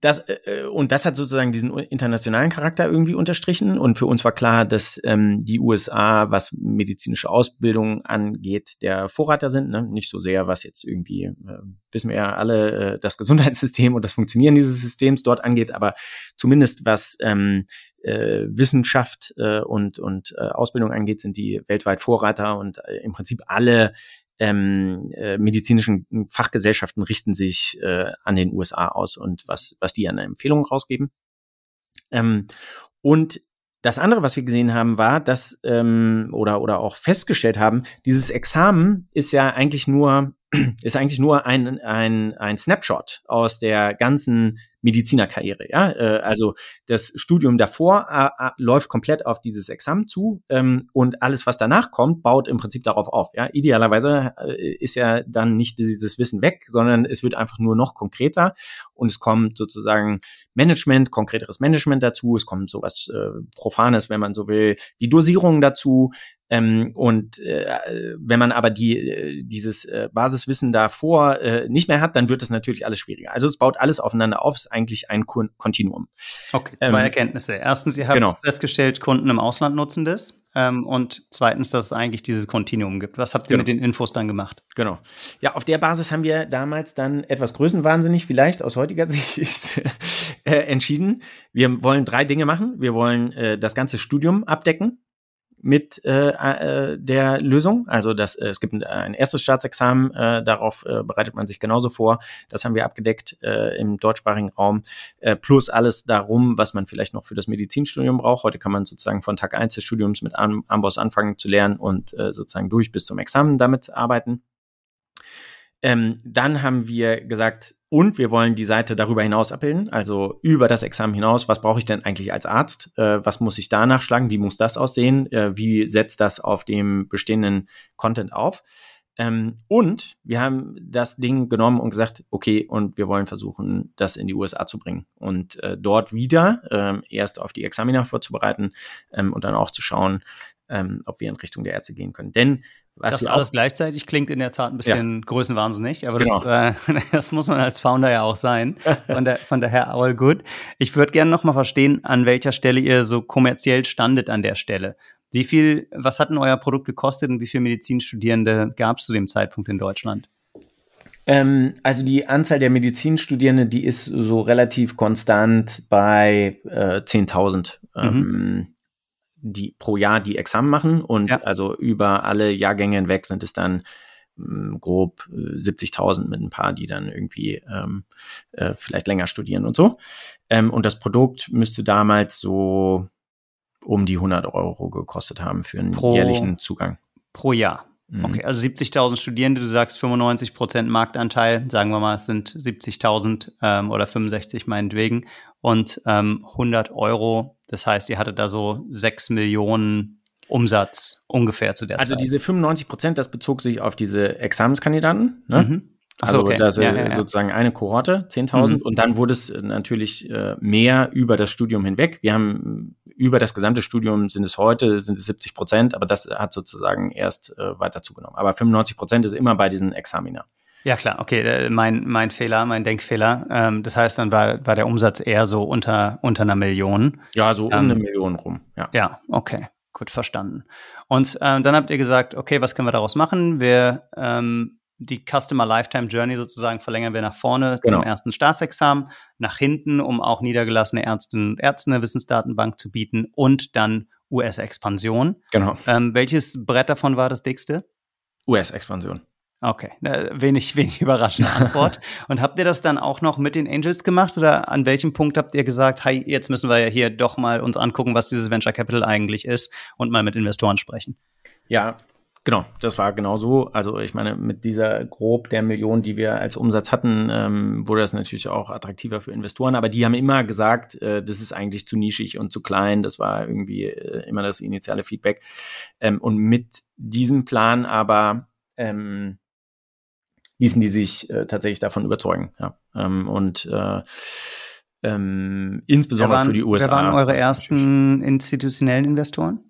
S2: das, äh, äh, und das hat sozusagen diesen internationalen Charakter irgendwie unterstrichen. Und für uns war klar, dass ähm, die USA, was medizinische Ausbildung angeht, der Vorreiter sind. Ne? Nicht so sehr, was jetzt irgendwie, äh, wissen wir ja alle, äh, das Gesundheitssystem und das Funktionieren dieses Systems dort angeht, aber zumindest was ähm, äh, Wissenschaft äh, und, und äh, Ausbildung angeht, sind die weltweit Vorreiter und äh, im Prinzip alle ähm, äh, medizinischen Fachgesellschaften richten sich äh, an den USA aus und was, was die an Empfehlungen rausgeben. Ähm, und das andere, was wir gesehen haben, war, dass ähm, oder oder auch festgestellt haben, dieses Examen ist ja eigentlich nur ist eigentlich nur ein ein ein Snapshot aus der ganzen Medizinerkarriere. Ja, äh, also das Studium davor äh, äh, läuft komplett auf dieses Examen zu ähm, und alles, was danach kommt, baut im Prinzip darauf auf. Ja, idealerweise äh, ist ja dann nicht dieses Wissen weg, sondern es wird einfach nur noch konkreter und es kommt sozusagen Management, konkreteres Management dazu. Es kommt sowas äh, Profanes, wenn man so will, wie Dosierungen dazu. Ähm, und äh, wenn man aber die, äh, dieses äh, Basiswissen davor äh, nicht mehr hat, dann wird es natürlich alles schwieriger. Also es baut alles aufeinander auf, ist eigentlich ein Kontinuum.
S1: Okay, zwei ähm, Erkenntnisse. Erstens, ihr habt genau. festgestellt, Kunden im Ausland nutzen das. Ähm, und zweitens, dass es eigentlich dieses Kontinuum gibt. Was habt ihr genau. mit den Infos dann gemacht?
S2: Genau. Ja, auf der Basis haben wir damals dann etwas größenwahnsinnig, vielleicht aus heutiger Sicht, äh, entschieden. Wir wollen drei Dinge machen. Wir wollen äh, das ganze Studium abdecken mit äh, äh, der Lösung. Also das, äh, es gibt ein, erstes Staatsexamen, äh, darauf äh, bereitet man sich genauso vor. Das haben wir abgedeckt äh, im deutschsprachigen Raum, äh, plus alles darum, was man vielleicht noch für das Medizinstudium braucht. Heute kann man sozusagen von Tag eins des Studiums mit Amboss anfangen zu lernen und äh, sozusagen durch bis zum Examen damit arbeiten. Ähm, dann haben wir gesagt, und wir wollen die Seite darüber hinaus abbilden, also über das Examen hinaus. Was brauche ich denn eigentlich als Arzt? Äh, was muss ich da nachschlagen? Wie muss das aussehen? Äh, wie setzt das auf dem bestehenden Content auf? Ähm, und wir haben das Ding genommen und gesagt, okay, und wir wollen versuchen, das in die USA zu bringen und äh, dort wieder ähm, erst auf die Examina vorzubereiten ähm, und dann auch zu schauen, ähm, ob wir in Richtung der Ärzte gehen können. Denn
S1: was das alles gleichzeitig klingt in der Tat ein bisschen ja. größenwahnsinnig, aber genau. das, äh, das muss man als Founder ja auch sein. Von, der, von daher all good. Ich würde gerne noch mal verstehen, an welcher Stelle ihr so kommerziell standet an der Stelle. Wie viel, was hat denn euer Produkt gekostet und wie viele Medizinstudierende gab es zu dem Zeitpunkt in Deutschland?
S2: Ähm, also die Anzahl der Medizinstudierenden, die ist so relativ konstant bei äh, 10.000. Mhm. Ähm, die pro Jahr die Examen machen und ja. also über alle Jahrgänge hinweg sind es dann mh, hm, grob 70.000 äh, mit ein paar, die dann irgendwie ähm, äh, vielleicht länger studieren und so. Ähm, und das Produkt müsste damals so um die 100 Euro gekostet haben für einen pro, jährlichen Zugang.
S1: Pro Jahr. Mhm. Okay, also 70.000 Studierende, du sagst 95 Prozent Marktanteil, sagen wir mal, es sind 70.000 ähm, oder 65 meinetwegen und ähm, 100 Euro. Das heißt, ihr hattet da so 6 Millionen Umsatz ungefähr zu der
S2: also
S1: Zeit.
S2: Also diese 95 Prozent, das bezog sich auf diese Examenskandidaten. Ne? Mhm. Also okay. das ist ja, ja, sozusagen eine Kohorte, 10.000. Mhm. Und dann wurde es natürlich äh, mehr über das Studium hinweg. Wir haben über das gesamte Studium sind es heute, sind es 70 Prozent, aber das hat sozusagen erst äh, weiter zugenommen. Aber 95 Prozent ist immer bei diesen Examiner.
S1: Ja, klar, okay, äh, mein, mein Fehler, mein Denkfehler. Ähm, das heißt, dann war, war der Umsatz eher so unter, unter einer Million.
S2: Ja, so um ähm, eine Million rum,
S1: ja. Ja, okay, gut verstanden. Und ähm, dann habt ihr gesagt, okay, was können wir daraus machen? Wir ähm, die Customer Lifetime Journey sozusagen verlängern wir nach vorne genau. zum ersten Staatsexamen, nach hinten, um auch niedergelassene Ärzte Ärzte eine Wissensdatenbank zu bieten und dann US-Expansion.
S2: Genau.
S1: Ähm, welches Brett davon war das dickste?
S2: US-Expansion.
S1: Okay, wenig, wenig überraschende Antwort. Und habt ihr das dann auch noch mit den Angels gemacht oder an welchem Punkt habt ihr gesagt, hey, jetzt müssen wir ja hier doch mal uns angucken, was dieses Venture Capital eigentlich ist und mal mit Investoren sprechen?
S2: Ja, Genau, das war genau so. Also ich meine, mit dieser grob der Million, die wir als Umsatz hatten, ähm, wurde das natürlich auch attraktiver für Investoren. Aber die haben immer gesagt, äh, das ist eigentlich zu nischig und zu klein. Das war irgendwie äh, immer das initiale Feedback. Ähm, und mit diesem Plan aber ähm, ließen die sich äh, tatsächlich davon überzeugen. Ja. Ähm, und äh, ähm, insbesondere
S1: waren,
S2: für die USA.
S1: Wer waren eure ersten institutionellen Investoren?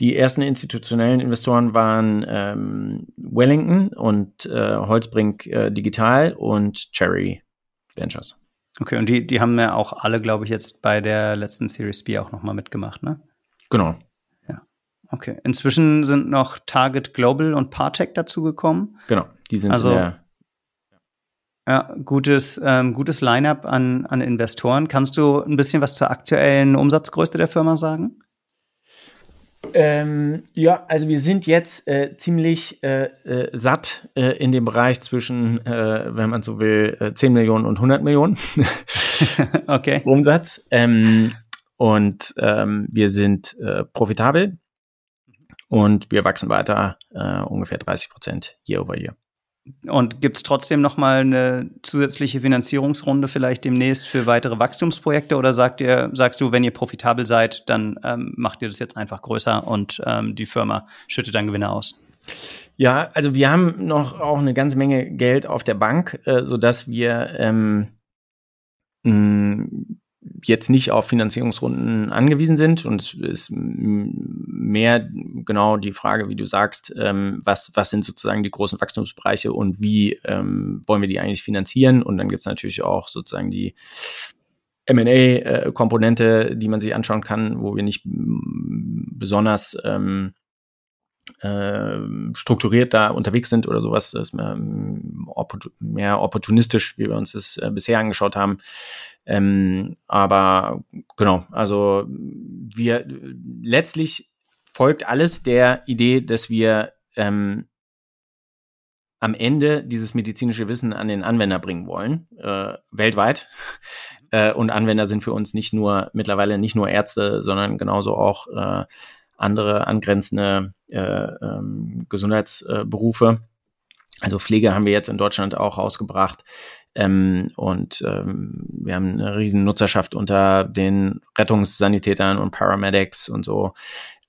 S2: Die ersten institutionellen Investoren waren ähm, Wellington und äh, Holzbrink äh, Digital und Cherry Ventures.
S1: Okay, und die, die haben ja auch alle, glaube ich, jetzt bei der letzten Series B auch nochmal mitgemacht, ne?
S2: Genau.
S1: Ja. Okay. Inzwischen sind noch Target Global und Partech dazugekommen.
S2: Genau, die sind
S1: also, ja, gutes, ähm, gutes Line-up an, an Investoren. Kannst du ein bisschen was zur aktuellen Umsatzgröße der Firma sagen?
S2: Ähm, ja, also wir sind jetzt äh, ziemlich äh, äh, satt äh, in dem Bereich zwischen, äh, wenn man so will, 10 äh, Millionen und 100 Millionen
S1: okay.
S2: Umsatz. Ähm, und ähm, wir sind profitabel und wir wachsen weiter ungefähr 30 Prozent year over year.
S1: Und gibt es trotzdem noch mal eine zusätzliche Finanzierungsrunde vielleicht demnächst für weitere Wachstumsprojekte oder sagt ihr, sagst du, wenn ihr profitabel seid, dann ähm, macht ihr das jetzt einfach größer und ähm, die Firma schüttet dann Gewinne aus?
S2: Ja, also wir haben noch auch eine ganze Menge Geld auf der Bank, äh, so dass wir ähm, jetzt nicht auf Finanzierungsrunden angewiesen sind. Und es ist mehr genau die Frage, wie du sagst, ähm, was, was sind sozusagen die großen Wachstumsbereiche und wie ähm, wollen wir die eigentlich finanzieren? Und dann gibt es natürlich auch sozusagen die M&A-Komponente, die man sich anschauen kann, wo wir nicht besonders ähm, äh, strukturiert da unterwegs sind oder sowas, das ist mehr, mehr opportunistisch, wie wir uns das äh, bisher angeschaut haben. Ähm, aber genau, also wir letztlich folgt alles der Idee, dass wir ähm, am Ende dieses medizinische Wissen an den Anwender bringen wollen, äh, weltweit. Äh, und Anwender sind für uns nicht nur mittlerweile nicht nur Ärzte, sondern genauso auch äh, andere angrenzende äh, ähm, Gesundheitsberufe. Also Pflege haben wir jetzt in Deutschland auch rausgebracht. Ähm, und ähm, wir haben eine riesen Nutzerschaft unter den Rettungssanitätern und Paramedics und so.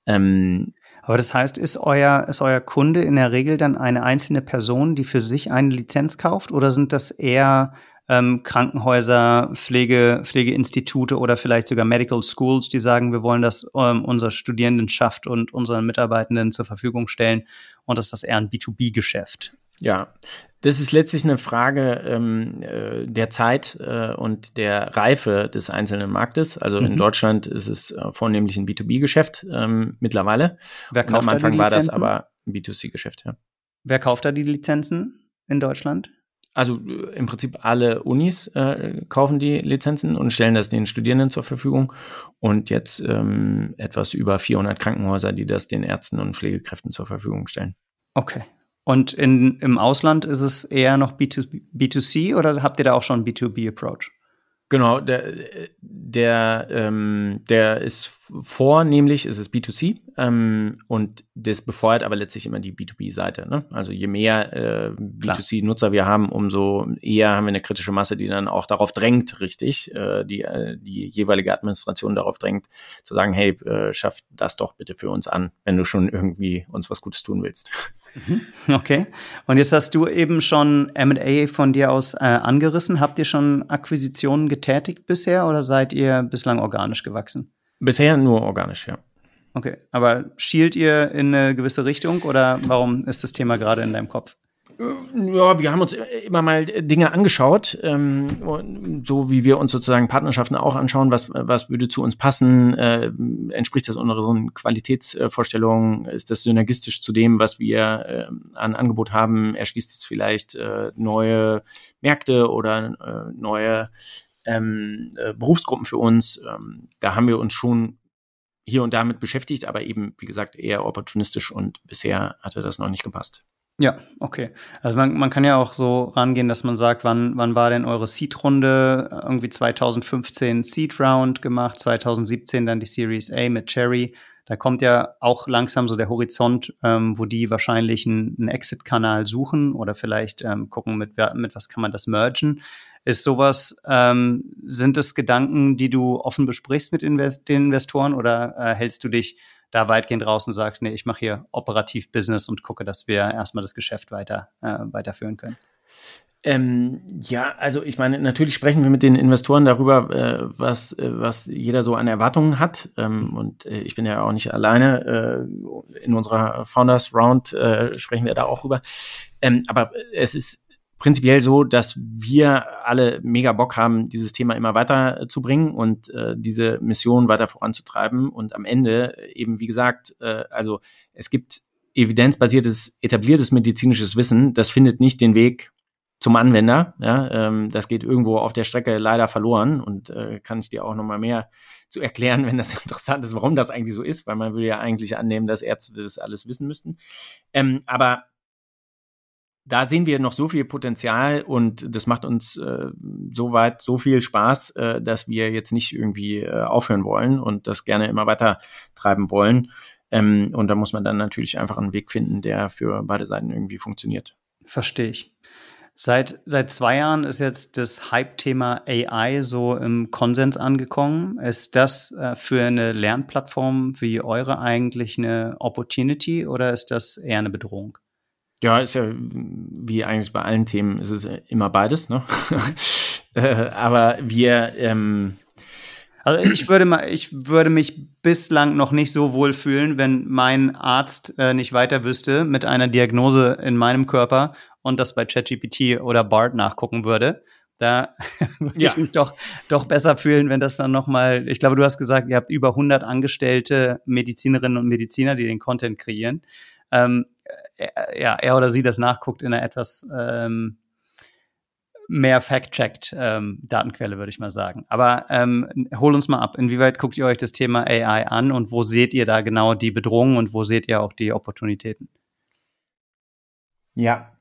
S2: Ähm,
S1: aber das heißt, ist euer, ist euer Kunde in der Regel dann eine einzelne Person, die für sich eine Lizenz kauft? Oder sind das eher ähm, Krankenhäuser, Pflege, Pflegeinstitute oder vielleicht sogar Medical Schools, die sagen, wir wollen das ähm, unserer Studierendenschaft und unseren Mitarbeitenden zur Verfügung stellen und ist das eher ein B2B-Geschäft?
S2: Ja, das ist letztlich eine Frage ähm, äh, der Zeit äh, und der Reife des einzelnen Marktes. Also mhm. in Deutschland ist es äh, vornehmlich ein B2B-Geschäft ähm, mittlerweile.
S1: Wer kauft und am Anfang
S2: da war das aber ein B2C-Geschäft, ja.
S1: Wer kauft da die Lizenzen in Deutschland?
S2: Also äh, im Prinzip alle Unis äh, kaufen die Lizenzen und stellen das den Studierenden zur Verfügung. Und jetzt ähm, etwas über 400 Krankenhäuser, die das den Ärzten und Pflegekräften zur Verfügung stellen.
S1: Okay, und in, im Ausland ist es eher noch B2, B2C oder habt ihr da auch schon B2B-Approach?
S2: Genau, der, der, ähm, der ist vornehmlich, ist es B2C ähm, und das befeuert aber letztlich immer die B2B-Seite. Ne? Also je mehr äh, B2C-Nutzer wir haben, umso eher haben wir eine kritische Masse, die dann auch darauf drängt, richtig, äh, die, äh, die jeweilige Administration darauf drängt, zu sagen, hey, äh, schaff das doch bitte für uns an, wenn du schon irgendwie uns was Gutes tun willst.
S1: Mhm. Okay. Und jetzt hast du eben schon MA von dir aus äh, angerissen. Habt ihr schon Akquisitionen getätigt bisher oder seid ihr bislang organisch gewachsen?
S2: Bisher nur organisch, ja.
S1: Okay. Aber schielt ihr in eine gewisse Richtung oder warum ist das Thema gerade in deinem Kopf?
S2: Ja, wir haben uns immer mal Dinge angeschaut, ähm, so wie wir uns sozusagen Partnerschaften auch anschauen, was, was würde zu uns passen, äh, entspricht das unseren Qualitätsvorstellungen, ist das synergistisch zu dem, was wir äh, an Angebot haben, erschließt es vielleicht äh, neue Märkte oder äh, neue ähm, äh, Berufsgruppen für uns. Ähm, da haben wir uns schon hier und da mit beschäftigt, aber eben, wie gesagt, eher opportunistisch und bisher hatte das noch nicht gepasst.
S1: Ja, okay. Also man, man kann ja auch so rangehen, dass man sagt, wann, wann war denn eure Seed-Runde? Irgendwie 2015 Seed-Round gemacht, 2017 dann die Series A mit Cherry. Da kommt ja auch langsam so der Horizont, ähm, wo die wahrscheinlich einen, einen Exit-Kanal suchen oder vielleicht ähm, gucken, mit, mit was kann man das mergen. Ist sowas, ähm, sind es Gedanken, die du offen besprichst mit Invest den Investoren oder äh, hältst du dich da weitgehend raus und sagst, nee, ich mache hier operativ Business und gucke, dass wir erstmal das Geschäft weiter äh, weiterführen können?
S2: Ähm, ja, also ich meine, natürlich sprechen wir mit den Investoren darüber, äh, was, äh, was jeder so an Erwartungen hat. Ähm, und äh, ich bin ja auch nicht alleine. Äh, in unserer Founders Round äh, sprechen wir da auch rüber. Ähm, aber es ist prinzipiell so, dass wir alle mega Bock haben, dieses Thema immer weiter zu bringen und äh, diese Mission weiter voranzutreiben. Und am Ende eben, wie gesagt, äh, also es gibt evidenzbasiertes, etabliertes medizinisches Wissen, das findet nicht den Weg zum Anwender. Ja, ähm, das geht irgendwo auf der Strecke leider verloren und äh, kann ich dir auch nochmal mehr zu erklären, wenn das interessant ist, warum das eigentlich so ist, weil man würde ja eigentlich annehmen, dass Ärzte das alles wissen müssten. Ähm, aber da sehen wir noch so viel Potenzial und das macht uns äh, so weit so viel Spaß, äh, dass wir jetzt nicht irgendwie äh, aufhören wollen und das gerne immer weiter treiben wollen. Ähm, und da muss man dann natürlich einfach einen Weg finden, der für beide Seiten irgendwie funktioniert.
S1: Verstehe ich. Seit, seit zwei Jahren ist jetzt das Hype-Thema AI so im Konsens angekommen. Ist das äh, für eine Lernplattform wie eure eigentlich eine Opportunity oder ist das eher eine Bedrohung?
S2: Ja, ist ja wie eigentlich bei allen Themen ist es immer beides, ne? Äh, aber wir, ähm,
S1: also ich würde mal, ich würde mich bislang noch nicht so wohl fühlen, wenn mein Arzt äh, nicht weiter wüsste mit einer Diagnose in meinem Körper und das bei ChatGPT oder BART nachgucken würde. Da würde ja. ich mich doch, doch besser fühlen, wenn das dann nochmal, ich glaube, du hast gesagt, ihr habt über 100 angestellte Medizinerinnen und Mediziner, die den Content kreieren. Ähm, er, ja, er oder sie das nachguckt in einer etwas ähm, mehr fact-checked ähm, Datenquelle, würde ich mal sagen. Aber ähm, hol uns mal ab. Inwieweit guckt ihr euch das Thema AI an und wo seht ihr da genau die Bedrohungen und wo seht ihr auch die Opportunitäten?
S2: Ja,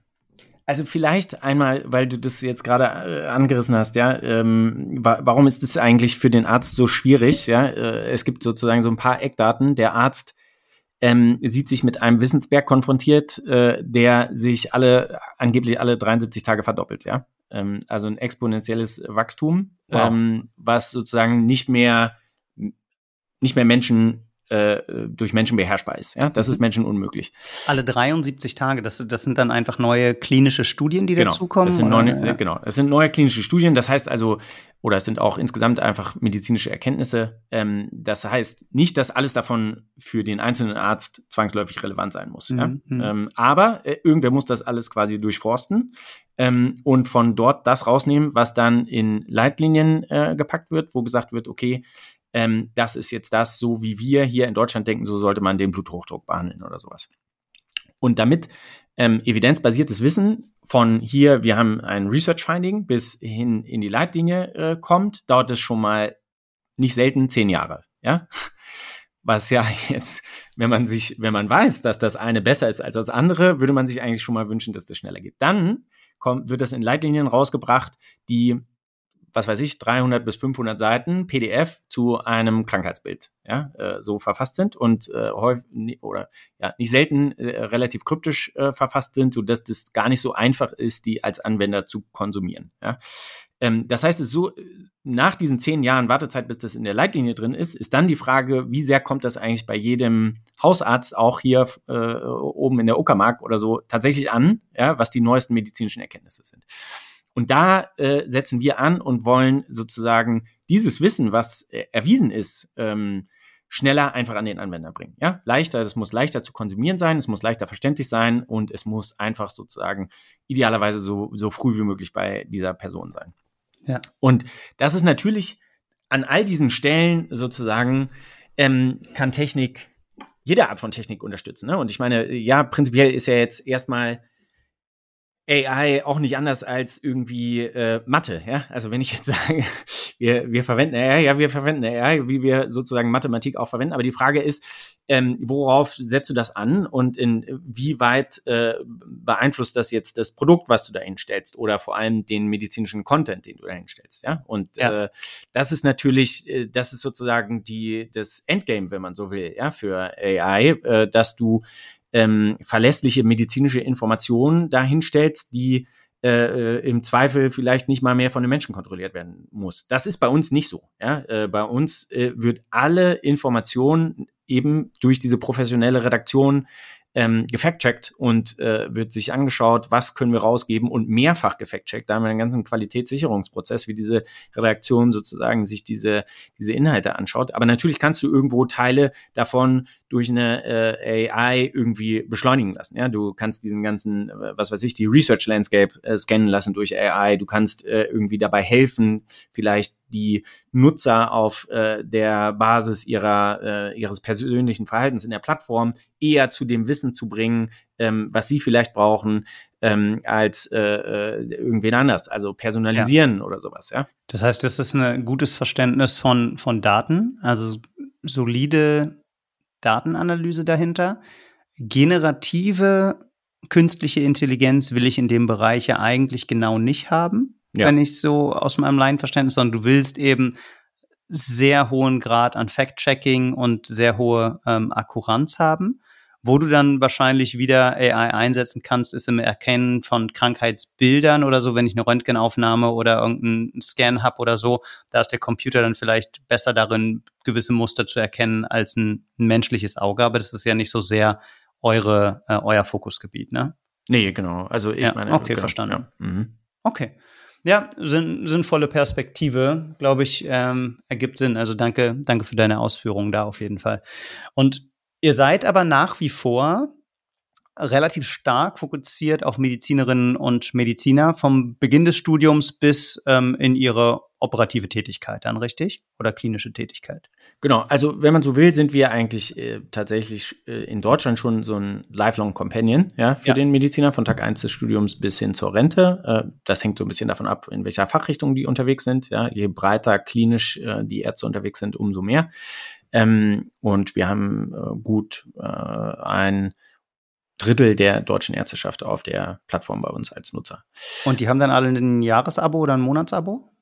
S2: also vielleicht einmal, weil du das jetzt gerade äh, angerissen hast, ja, ähm, wa warum ist es eigentlich für den Arzt so schwierig? Ja, äh, es gibt sozusagen so ein paar Eckdaten. Der Arzt ähm, sieht sich mit einem Wissensberg konfrontiert, äh, der sich alle, angeblich alle 73 Tage verdoppelt, ja. Ähm, also ein exponentielles Wachstum, wow. ähm, was sozusagen nicht mehr, nicht mehr Menschen äh, durch Menschen beherrschbar ist. Ja? Das ist. Menschen unmöglich.
S1: Alle 73 Tage, das, das sind dann einfach neue klinische Studien, die
S2: genau,
S1: dazukommen?
S2: Das sind neue, ja. Genau, das sind neue klinische Studien. Das heißt also, oder es sind auch insgesamt einfach medizinische Erkenntnisse. Ähm, das heißt nicht, dass alles davon für den einzelnen Arzt zwangsläufig relevant sein muss. Mhm. Ja? Mhm. Ähm, aber äh, irgendwer muss das alles quasi durchforsten ähm, und von dort das rausnehmen, was dann in Leitlinien äh, gepackt wird, wo gesagt wird, okay, ähm, das ist jetzt das, so wie wir hier in Deutschland denken, so sollte man den Bluthochdruck behandeln oder sowas. Und damit ähm, evidenzbasiertes Wissen von hier, wir haben ein Research Finding bis hin in die Leitlinie äh, kommt, dauert es schon mal nicht selten zehn Jahre, ja. Was ja jetzt, wenn man sich, wenn man weiß, dass das eine besser ist als das andere, würde man sich eigentlich schon mal wünschen, dass das schneller geht. Dann kommt, wird das in Leitlinien rausgebracht, die was weiß ich, 300 bis 500 Seiten PDF zu einem Krankheitsbild, ja, äh, so verfasst sind und äh, häufig oder ja nicht selten äh, relativ kryptisch äh, verfasst sind, so dass das gar nicht so einfach ist, die als Anwender zu konsumieren. Ja. Ähm, das heißt, es so nach diesen zehn Jahren Wartezeit, bis das in der Leitlinie drin ist, ist dann die Frage, wie sehr kommt das eigentlich bei jedem Hausarzt auch hier äh, oben in der Uckermark oder so tatsächlich an, ja, was die neuesten medizinischen Erkenntnisse sind. Und da äh, setzen wir an und wollen sozusagen dieses Wissen, was äh, erwiesen ist, ähm, schneller einfach an den Anwender bringen. Ja, leichter, es muss leichter zu konsumieren sein, es muss leichter verständlich sein und es muss einfach sozusagen idealerweise so, so früh wie möglich bei dieser Person sein. Ja. Und das ist natürlich an all diesen Stellen sozusagen, ähm, kann Technik, jede Art von Technik unterstützen. Ne? Und ich meine, ja, prinzipiell ist ja jetzt erstmal AI auch nicht anders als irgendwie äh, Mathe, ja. Also wenn ich jetzt sage, wir, wir verwenden AI, ja, wir verwenden AI, wie wir sozusagen Mathematik auch verwenden. Aber die Frage ist, ähm, worauf setzt du das an und inwieweit äh, beeinflusst das jetzt das Produkt, was du da hinstellst oder vor allem den medizinischen Content, den du da hinstellst, ja? Und ja. Äh, das ist natürlich, äh, das ist sozusagen die das Endgame, wenn man so will, ja, für AI, äh, dass du ähm, verlässliche medizinische Informationen dahinstellst, die äh, äh, im Zweifel vielleicht nicht mal mehr von den Menschen kontrolliert werden muss. Das ist bei uns nicht so. Ja? Äh, bei uns äh, wird alle Information eben durch diese professionelle Redaktion ähm, gefact-checkt und äh, wird sich angeschaut, was können wir rausgeben und mehrfach gefact-checkt. Da haben wir einen ganzen Qualitätssicherungsprozess, wie diese Redaktion sozusagen sich diese, diese Inhalte anschaut. Aber natürlich kannst du irgendwo Teile davon durch eine äh, AI irgendwie beschleunigen lassen. Ja, du kannst diesen ganzen, äh, was weiß ich, die Research Landscape äh, scannen lassen durch AI. Du kannst äh, irgendwie dabei helfen, vielleicht die Nutzer auf äh, der Basis ihrer, äh, ihres persönlichen Verhaltens in der Plattform eher zu dem Wissen zu bringen, ähm, was sie vielleicht brauchen, ähm, als äh, äh irgendwen anders. Also personalisieren ja. oder sowas, ja.
S1: Das heißt, das ist ein gutes Verständnis von, von Daten, also solide Datenanalyse dahinter. Generative künstliche Intelligenz will ich in dem Bereich ja eigentlich genau nicht haben, ja. wenn ich so aus meinem Laienverständnis, sondern du willst eben sehr hohen Grad an Fact-Checking und sehr hohe ähm, Akkuranz haben. Wo du dann wahrscheinlich wieder AI einsetzen kannst, ist im Erkennen von Krankheitsbildern oder so, wenn ich eine Röntgenaufnahme oder irgendeinen Scan habe oder so, da ist der Computer dann vielleicht besser darin, gewisse Muster zu erkennen als ein, ein menschliches Auge. Aber das ist ja nicht so sehr eure, äh, euer Fokusgebiet, ne?
S2: Nee, genau. Also ich
S1: ja,
S2: meine.
S1: Okay, genau, verstanden. Ja. Mhm. Okay. Ja, sinn, sinnvolle Perspektive, glaube ich, ähm, ergibt Sinn. Also danke, danke für deine Ausführungen da auf jeden Fall. Und Ihr seid aber nach wie vor relativ stark fokussiert auf Medizinerinnen und Mediziner vom Beginn des Studiums bis ähm, in ihre operative Tätigkeit dann, richtig? Oder klinische Tätigkeit?
S2: Genau, also wenn man so will, sind wir eigentlich äh, tatsächlich äh, in Deutschland schon so ein Lifelong Companion ja, für ja. den Mediziner von Tag 1 des Studiums bis hin zur Rente. Äh, das hängt so ein bisschen davon ab, in welcher Fachrichtung die unterwegs sind. Ja. Je breiter klinisch äh, die Ärzte unterwegs sind, umso mehr. Ähm, und wir haben äh, gut äh, ein Drittel der deutschen Ärzteschaft auf der Plattform bei uns als Nutzer.
S1: Und die haben dann alle ein Jahresabo oder ein Monatsabo?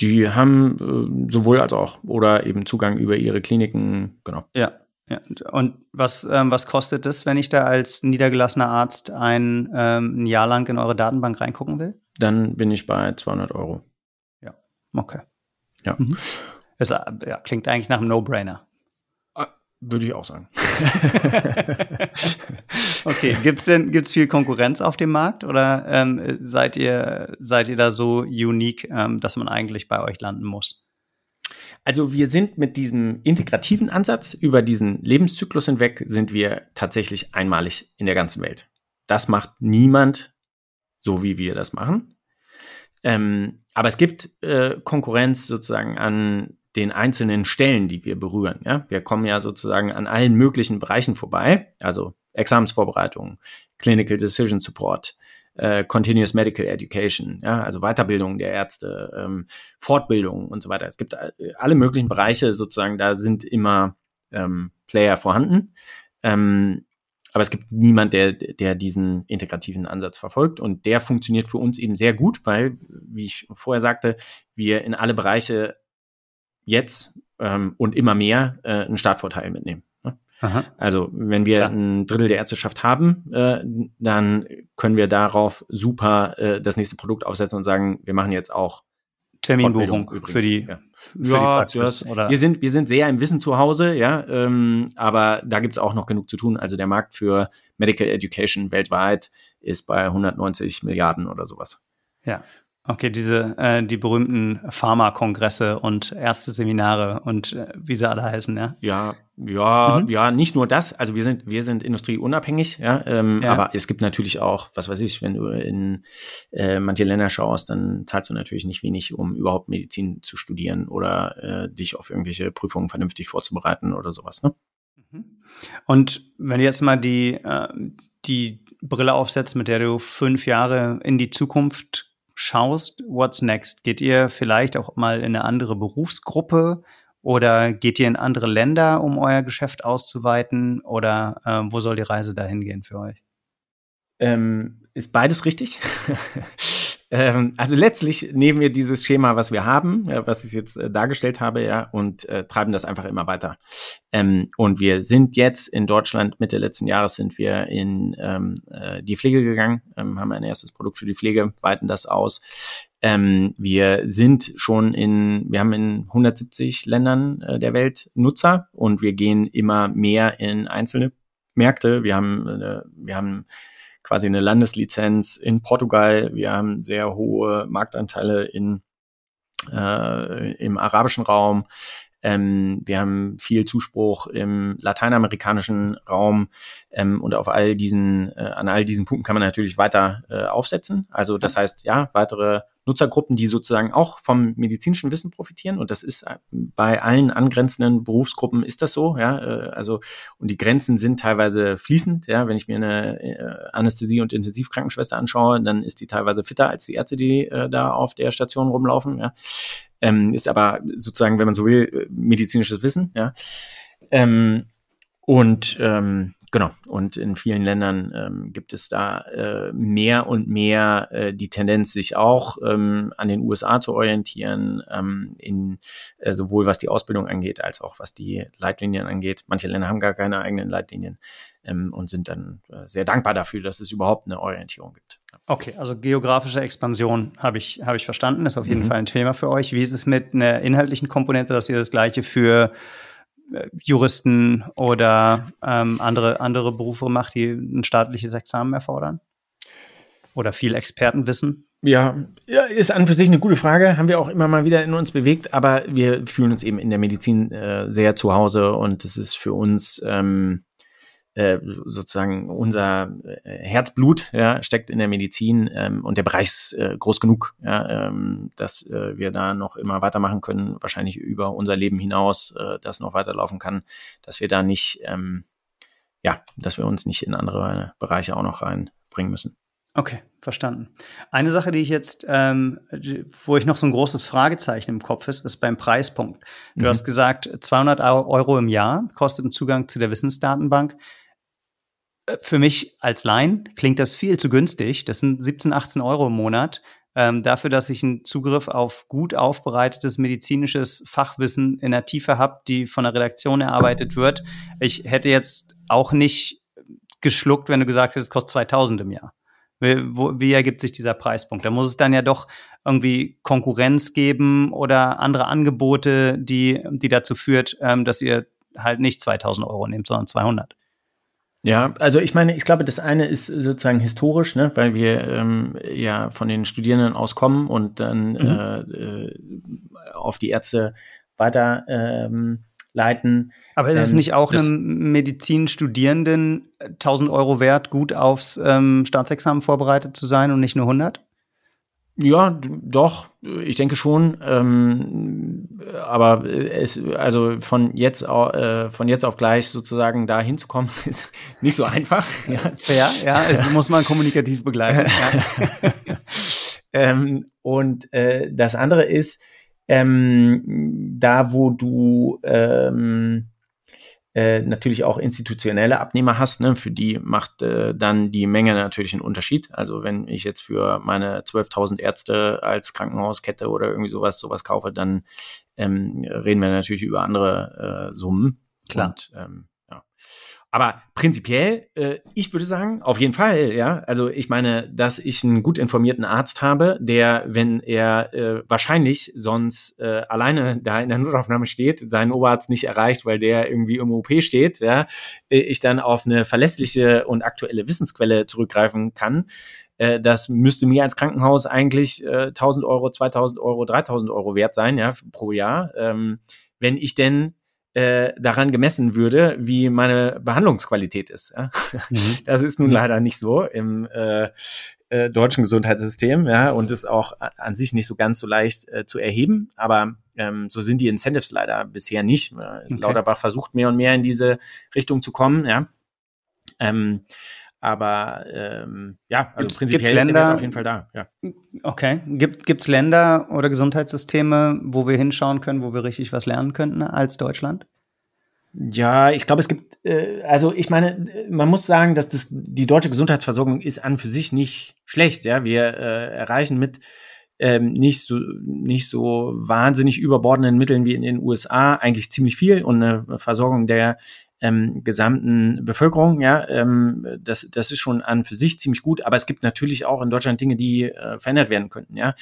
S2: Die haben äh, sowohl als auch oder eben Zugang über ihre Kliniken, genau.
S1: Ja. ja. Und was, ähm, was kostet es, wenn ich da als niedergelassener Arzt ein, ähm, ein Jahr lang in eure Datenbank reingucken will?
S2: Dann bin ich bei 200 Euro.
S1: Ja, okay. Ja. Mhm. Es ja, klingt eigentlich nach einem No-Brainer.
S2: Würde ich auch sagen.
S1: okay, gibt's denn gibt's viel Konkurrenz auf dem Markt oder ähm, seid ihr seid ihr da so unique, ähm, dass man eigentlich bei euch landen muss?
S2: Also wir sind mit diesem integrativen Ansatz über diesen Lebenszyklus hinweg sind wir tatsächlich einmalig in der ganzen Welt. Das macht niemand so, wie wir das machen. Ähm, aber es gibt äh, Konkurrenz sozusagen an den einzelnen Stellen, die wir berühren. Ja? Wir kommen ja sozusagen an allen möglichen Bereichen vorbei, also Examensvorbereitung, Clinical Decision Support, äh, Continuous Medical Education, ja, also Weiterbildung der Ärzte, ähm, Fortbildung und so weiter. Es gibt äh, alle möglichen Bereiche sozusagen, da sind immer ähm, Player vorhanden. Ähm, aber es gibt niemand, der, der diesen integrativen Ansatz verfolgt. Und der funktioniert für uns eben sehr gut, weil, wie ich vorher sagte, wir in alle Bereiche jetzt ähm, und immer mehr äh, einen Startvorteil mitnehmen. Ne? Also wenn wir Klar. ein Drittel der Ärzteschaft haben, äh, dann können wir darauf super äh, das nächste Produkt aufsetzen und sagen, wir machen jetzt auch
S1: Terminbuchung für die, ja.
S2: für ja, die Praxis. Das, oder? Wir, sind, wir sind sehr im Wissen zu Hause, ja, ähm, aber da gibt's auch noch genug zu tun. Also der Markt für Medical Education weltweit ist bei 190 Milliarden oder sowas.
S1: Ja. Okay, diese äh, die berühmten Pharmakongresse und erste Seminare und äh, wie sie alle heißen, ja?
S2: Ja, ja, mhm. ja, nicht nur das. Also wir sind wir sind industrieunabhängig, ja, ähm, ja. aber es gibt natürlich auch, was weiß ich, wenn du in äh, manche Länder schaust, dann zahlst du natürlich nicht wenig, um überhaupt Medizin zu studieren oder äh, dich auf irgendwelche Prüfungen vernünftig vorzubereiten oder sowas, ne?
S1: Mhm. Und wenn du jetzt mal die äh, die Brille aufsetzt, mit der du fünf Jahre in die Zukunft schaust, what's next? Geht ihr vielleicht auch mal in eine andere Berufsgruppe oder geht ihr in andere Länder, um euer Geschäft auszuweiten? Oder äh, wo soll die Reise dahin gehen für euch?
S2: Ähm, ist beides richtig? Ähm, also letztlich nehmen wir dieses Schema, was wir haben, ja, was ich jetzt äh, dargestellt habe, ja, und äh, treiben das einfach immer weiter. Ähm, und wir sind jetzt in Deutschland, Mitte letzten Jahres sind wir in ähm, äh, die Pflege gegangen, ähm, haben ein erstes Produkt für die Pflege, weiten das aus. Ähm, wir sind schon in, wir haben in 170 Ländern äh, der Welt Nutzer und wir gehen immer mehr in einzelne Märkte. Wir haben, äh, wir haben quasi eine Landeslizenz in Portugal. Wir haben sehr hohe Marktanteile in, äh, im arabischen Raum. Ähm, wir haben viel Zuspruch im lateinamerikanischen Raum ähm, und auf all diesen, äh, an all diesen Punkten kann man natürlich weiter äh, aufsetzen. Also das heißt, ja, weitere Nutzergruppen, die sozusagen auch vom medizinischen Wissen profitieren. Und das ist äh, bei allen angrenzenden Berufsgruppen ist das so, ja. Äh, also, und die Grenzen sind teilweise fließend, ja. Wenn ich mir eine äh, Anästhesie- und Intensivkrankenschwester anschaue, dann ist die teilweise fitter als die Ärzte, die da auf der Station rumlaufen, ja. Ähm, ist aber sozusagen, wenn man so will, medizinisches Wissen, ja. Ähm, und ähm, Genau. Und in vielen Ländern ähm, gibt es da äh, mehr und mehr äh, die Tendenz, sich auch ähm, an den USA zu orientieren, ähm, in, äh, sowohl was die Ausbildung angeht, als auch was die Leitlinien angeht. Manche Länder haben gar keine eigenen Leitlinien ähm, und sind dann äh, sehr dankbar dafür, dass es überhaupt eine Orientierung gibt.
S1: Okay, also geografische Expansion habe ich, habe ich verstanden, ist auf jeden mhm. Fall ein Thema für euch. Wie ist es mit einer inhaltlichen Komponente, dass ihr das gleiche für Juristen oder ähm, andere, andere Berufe macht, die ein staatliches Examen erfordern? Oder viel Expertenwissen?
S2: Ja, ist an und für sich eine gute Frage. Haben wir auch immer mal wieder in uns bewegt, aber wir fühlen uns eben in der Medizin äh, sehr zu Hause und es ist für uns ähm, äh, sozusagen unser äh, Herzblut ja, steckt in der Medizin ähm, und der Bereich ist äh, groß genug, ja, ähm, dass äh, wir da noch immer weitermachen können, wahrscheinlich über unser Leben hinaus, äh, das noch weiterlaufen kann, dass wir da nicht, ähm, ja, dass wir uns nicht in andere Bereiche auch noch reinbringen müssen.
S1: Okay, verstanden. Eine Sache, die ich jetzt, ähm, wo ich noch so ein großes Fragezeichen im Kopf ist, ist beim Preispunkt. Du mhm. hast gesagt, 200 Euro im Jahr kostet ein Zugang zu der Wissensdatenbank. Äh, für mich als Laien klingt das viel zu günstig. Das sind 17, 18 Euro im Monat. Ähm, dafür, dass ich einen Zugriff auf gut aufbereitetes medizinisches Fachwissen in der Tiefe habe, die von der Redaktion erarbeitet wird. Ich hätte jetzt auch nicht geschluckt, wenn du gesagt hättest, es kostet 2000 im Jahr. Wie, wo, wie ergibt sich dieser Preispunkt? Da muss es dann ja doch irgendwie Konkurrenz geben oder andere Angebote, die, die dazu führt, ähm, dass ihr halt nicht 2000 Euro nehmt, sondern 200.
S2: Ja, also ich meine, ich glaube, das eine ist sozusagen historisch, ne, weil wir ähm, ja von den Studierenden auskommen und dann mhm. äh, äh, auf die Ärzte weiter ähm, leiten.
S1: Aber ist es ähm, nicht auch einem Medizinstudierenden 1000 Euro wert, gut aufs ähm, Staatsexamen vorbereitet zu sein und nicht nur 100?
S2: Ja, doch, ich denke schon. Ähm, aber es, also von jetzt, äh, von jetzt auf gleich sozusagen da hinzukommen, ist nicht so einfach.
S1: Ja. Fair, ja, es muss man kommunikativ begleiten.
S2: Ja. ähm, und äh, das andere ist, ähm, da wo du ähm, äh, natürlich auch institutionelle Abnehmer hast, ne, für die macht äh, dann die Menge natürlich einen Unterschied. Also wenn ich jetzt für meine 12.000 Ärzte als Krankenhauskette oder irgendwie sowas sowas kaufe, dann ähm, reden wir natürlich über andere äh, Summen.
S1: Klar.
S2: Und, ähm, aber prinzipiell, äh, ich würde sagen, auf jeden Fall, ja. Also ich meine, dass ich einen gut informierten Arzt habe, der, wenn er äh, wahrscheinlich sonst äh, alleine da in der Notaufnahme steht, seinen Oberarzt nicht erreicht, weil der irgendwie im OP steht, ja, äh, ich dann auf eine verlässliche und aktuelle Wissensquelle zurückgreifen kann äh, das müsste mir als Krankenhaus eigentlich äh, 1000 Euro, 2000 Euro, 3000 Euro wert sein, ja, pro Jahr, ähm, wenn ich denn äh, daran gemessen würde, wie meine Behandlungsqualität ist. Ja? Mhm. Das ist nun leider nicht so im äh, äh, deutschen Gesundheitssystem, ja, und ist auch an sich nicht so ganz so leicht äh, zu erheben. Aber ähm, so sind die Incentives leider bisher nicht. Äh, okay. Lauterbach versucht mehr und mehr in diese Richtung zu kommen, ja. Ähm, aber ähm, ja, also gibt's, prinzipiell
S1: gibt's Länder,
S2: ist auf jeden Fall da. Ja.
S1: Okay. Gibt es Länder oder Gesundheitssysteme, wo wir hinschauen können, wo wir richtig was lernen könnten als Deutschland?
S2: Ja, ich glaube, es gibt, äh, also ich meine, man muss sagen, dass das die deutsche Gesundheitsversorgung ist an für sich nicht schlecht. Ja, wir äh, erreichen mit ähm, nicht so nicht so wahnsinnig überbordenden Mitteln wie in den USA eigentlich ziemlich viel und eine Versorgung der ähm, gesamten Bevölkerung. Ja, ähm, das, das ist schon an für sich ziemlich gut, aber es gibt natürlich auch in Deutschland Dinge, die äh, verändert werden könnten. Ja,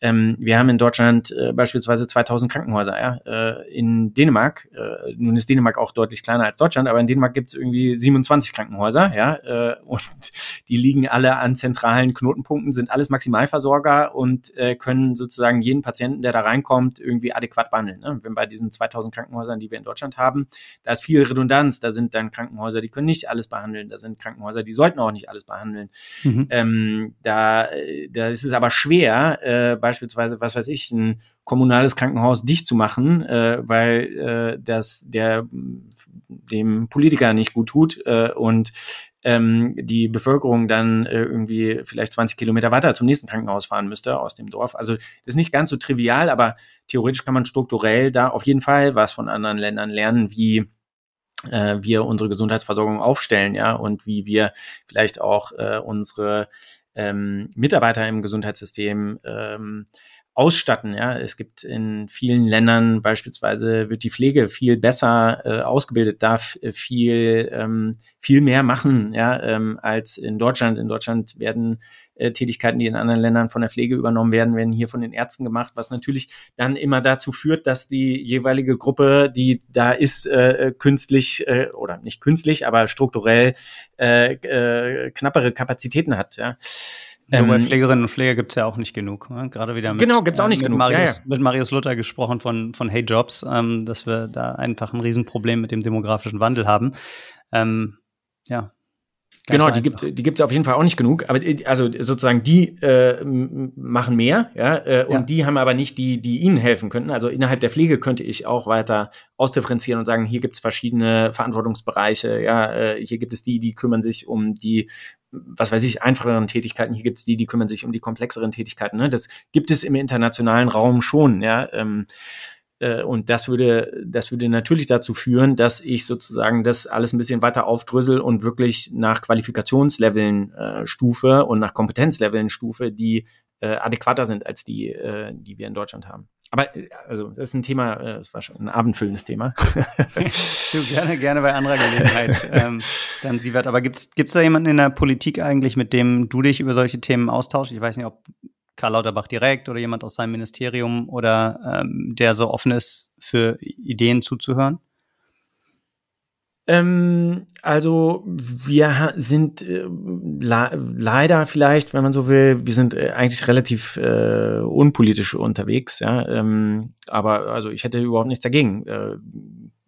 S2: ähm, wir haben in Deutschland äh, beispielsweise 2000 Krankenhäuser. Ja? Äh, in Dänemark, äh, nun ist Dänemark auch deutlich kleiner als Deutschland, aber in Dänemark gibt es irgendwie 27 Krankenhäuser. Ja? Äh, und die liegen alle an zentralen Knotenpunkten, sind alles Maximalversorger und äh, können sozusagen jeden Patienten, der da reinkommt, irgendwie adäquat behandeln. Ne? Wenn bei diesen 2000 Krankenhäusern, die wir in Deutschland haben, da ist viel Redundanz. Da sind dann Krankenhäuser, die können nicht alles behandeln. Da sind Krankenhäuser, die sollten auch nicht alles behandeln. Mhm. Ähm, da, äh, da ist es aber schwer, äh, beispielsweise, was weiß ich, ein kommunales Krankenhaus dicht zu machen, äh, weil äh, das der dem Politiker nicht gut tut äh, und ähm, die Bevölkerung dann äh, irgendwie vielleicht 20 Kilometer weiter zum nächsten Krankenhaus fahren müsste aus dem Dorf. Also das ist nicht ganz so trivial, aber theoretisch kann man strukturell da auf jeden Fall was von anderen Ländern lernen, wie äh, wir unsere Gesundheitsversorgung aufstellen, ja, und wie wir vielleicht auch äh, unsere ähm, Mitarbeiter im Gesundheitssystem ähm, ausstatten. Ja, es gibt in vielen Ländern beispielsweise wird die Pflege viel besser äh, ausgebildet, darf äh, viel ähm, viel mehr machen, ja, ähm, als in Deutschland. In Deutschland werden äh, Tätigkeiten, die in anderen Ländern von der Pflege übernommen werden, werden hier von den Ärzten gemacht, was natürlich dann immer dazu führt, dass die jeweilige Gruppe, die da ist, äh, künstlich äh, oder nicht künstlich, aber strukturell äh, äh, knappere Kapazitäten hat. Ja.
S1: Ähm, Pflegerinnen und Pfleger gibt es ja auch nicht genug. Ne? Gerade wieder
S2: mit, genau, gibt's auch nicht
S1: mit
S2: genug.
S1: Marius,
S2: ja, ja.
S1: mit Marius Luther gesprochen von, von Hey Jobs, ähm, dass wir da einfach ein Riesenproblem mit dem demografischen Wandel haben. Ähm, ja,
S2: genau, die gibt die gibt's auf jeden Fall auch nicht genug, aber äh, also sozusagen die äh, machen mehr, ja, äh, und ja. die haben aber nicht die, die ihnen helfen könnten. Also innerhalb der Pflege könnte ich auch weiter ausdifferenzieren und sagen, hier gibt's verschiedene Verantwortungsbereiche, ja, äh, hier gibt es die, die kümmern sich um die was weiß ich, einfacheren Tätigkeiten. Hier gibt's die, die kümmern sich um die komplexeren Tätigkeiten. Ne? Das gibt es im internationalen Raum schon, ja. Ähm, äh, und das würde, das würde natürlich dazu führen, dass ich sozusagen das alles ein bisschen weiter aufdrüssel und wirklich nach Qualifikationsleveln äh, stufe und nach Kompetenzleveln stufe, die äh, adäquater sind als die, äh, die wir in Deutschland haben. Aber äh, also das ist ein Thema, äh, das war schon ein abendfüllendes Thema.
S1: du, gerne, gerne bei anderer Gelegenheit. ähm, dann sie wird. Aber gibt es da jemanden in der Politik eigentlich, mit dem du dich über solche Themen austauschst? Ich weiß nicht, ob Karl Lauterbach direkt oder jemand aus seinem Ministerium oder ähm, der so offen ist, für Ideen zuzuhören?
S2: Ähm, also wir sind äh, leider vielleicht, wenn man so will, wir sind äh, eigentlich relativ äh, unpolitisch unterwegs, ja. Ähm, aber also ich hätte überhaupt nichts dagegen.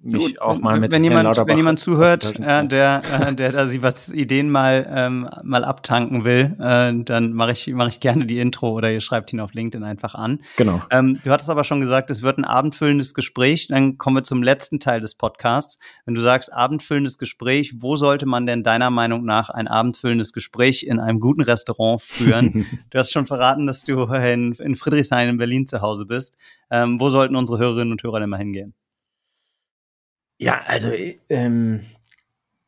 S2: Mich Gut, auch mal mit
S1: wenn jemand, wenn jemand zuhört, äh, der, äh, der da sie was Ideen mal ähm, mal abtanken will, äh, dann mache ich mache ich gerne die Intro oder ihr schreibt ihn auf LinkedIn einfach an.
S2: Genau.
S1: Ähm, du hattest aber schon gesagt, es wird ein abendfüllendes Gespräch. Dann kommen wir zum letzten Teil des Podcasts. Wenn du sagst abendfüllendes Gespräch, wo sollte man denn deiner Meinung nach ein abendfüllendes Gespräch in einem guten Restaurant führen? du hast schon verraten, dass du in, in Friedrichshain in Berlin zu Hause bist. Ähm, wo sollten unsere Hörerinnen und Hörer denn mal hingehen?
S2: Ja, also ähm,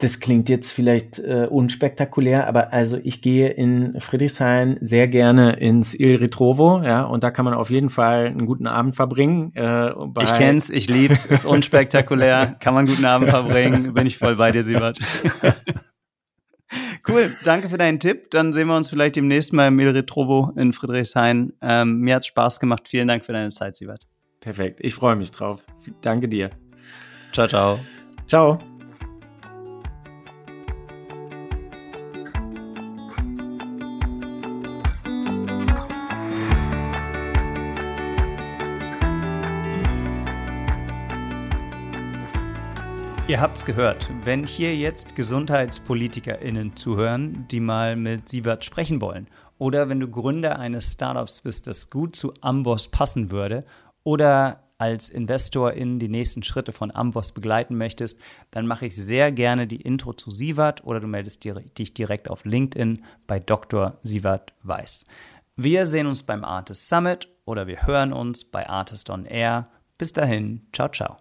S2: das klingt jetzt vielleicht äh, unspektakulär, aber also ich gehe in Friedrichshain sehr gerne ins Il Ritrovo, ja, und da kann man auf jeden Fall einen guten Abend verbringen. Äh,
S1: ich kenn's, ich lieb's, ist unspektakulär, kann man einen guten Abend verbringen, bin ich voll bei dir, Siebert. cool, danke für deinen Tipp. Dann sehen wir uns vielleicht demnächst mal im Il Ritrovo in Friedrichshain. Ähm, mir hat's Spaß gemacht. Vielen Dank für deine Zeit, Siebert.
S2: Perfekt, ich freue mich drauf. Danke dir.
S1: Ciao, ciao.
S2: Ciao.
S1: Ihr habt's gehört. Wenn hier jetzt GesundheitspolitikerInnen zuhören, die mal mit Siebert sprechen wollen, oder wenn du Gründer eines Startups bist, das gut zu Amboss passen würde, oder als Investor in die nächsten Schritte von Amboss begleiten möchtest, dann mache ich sehr gerne die Intro zu Sievert oder du meldest dich direkt auf LinkedIn bei Dr. Sievert Weiß. Wir sehen uns beim Artist Summit oder wir hören uns bei Artist on Air. Bis dahin, ciao, ciao.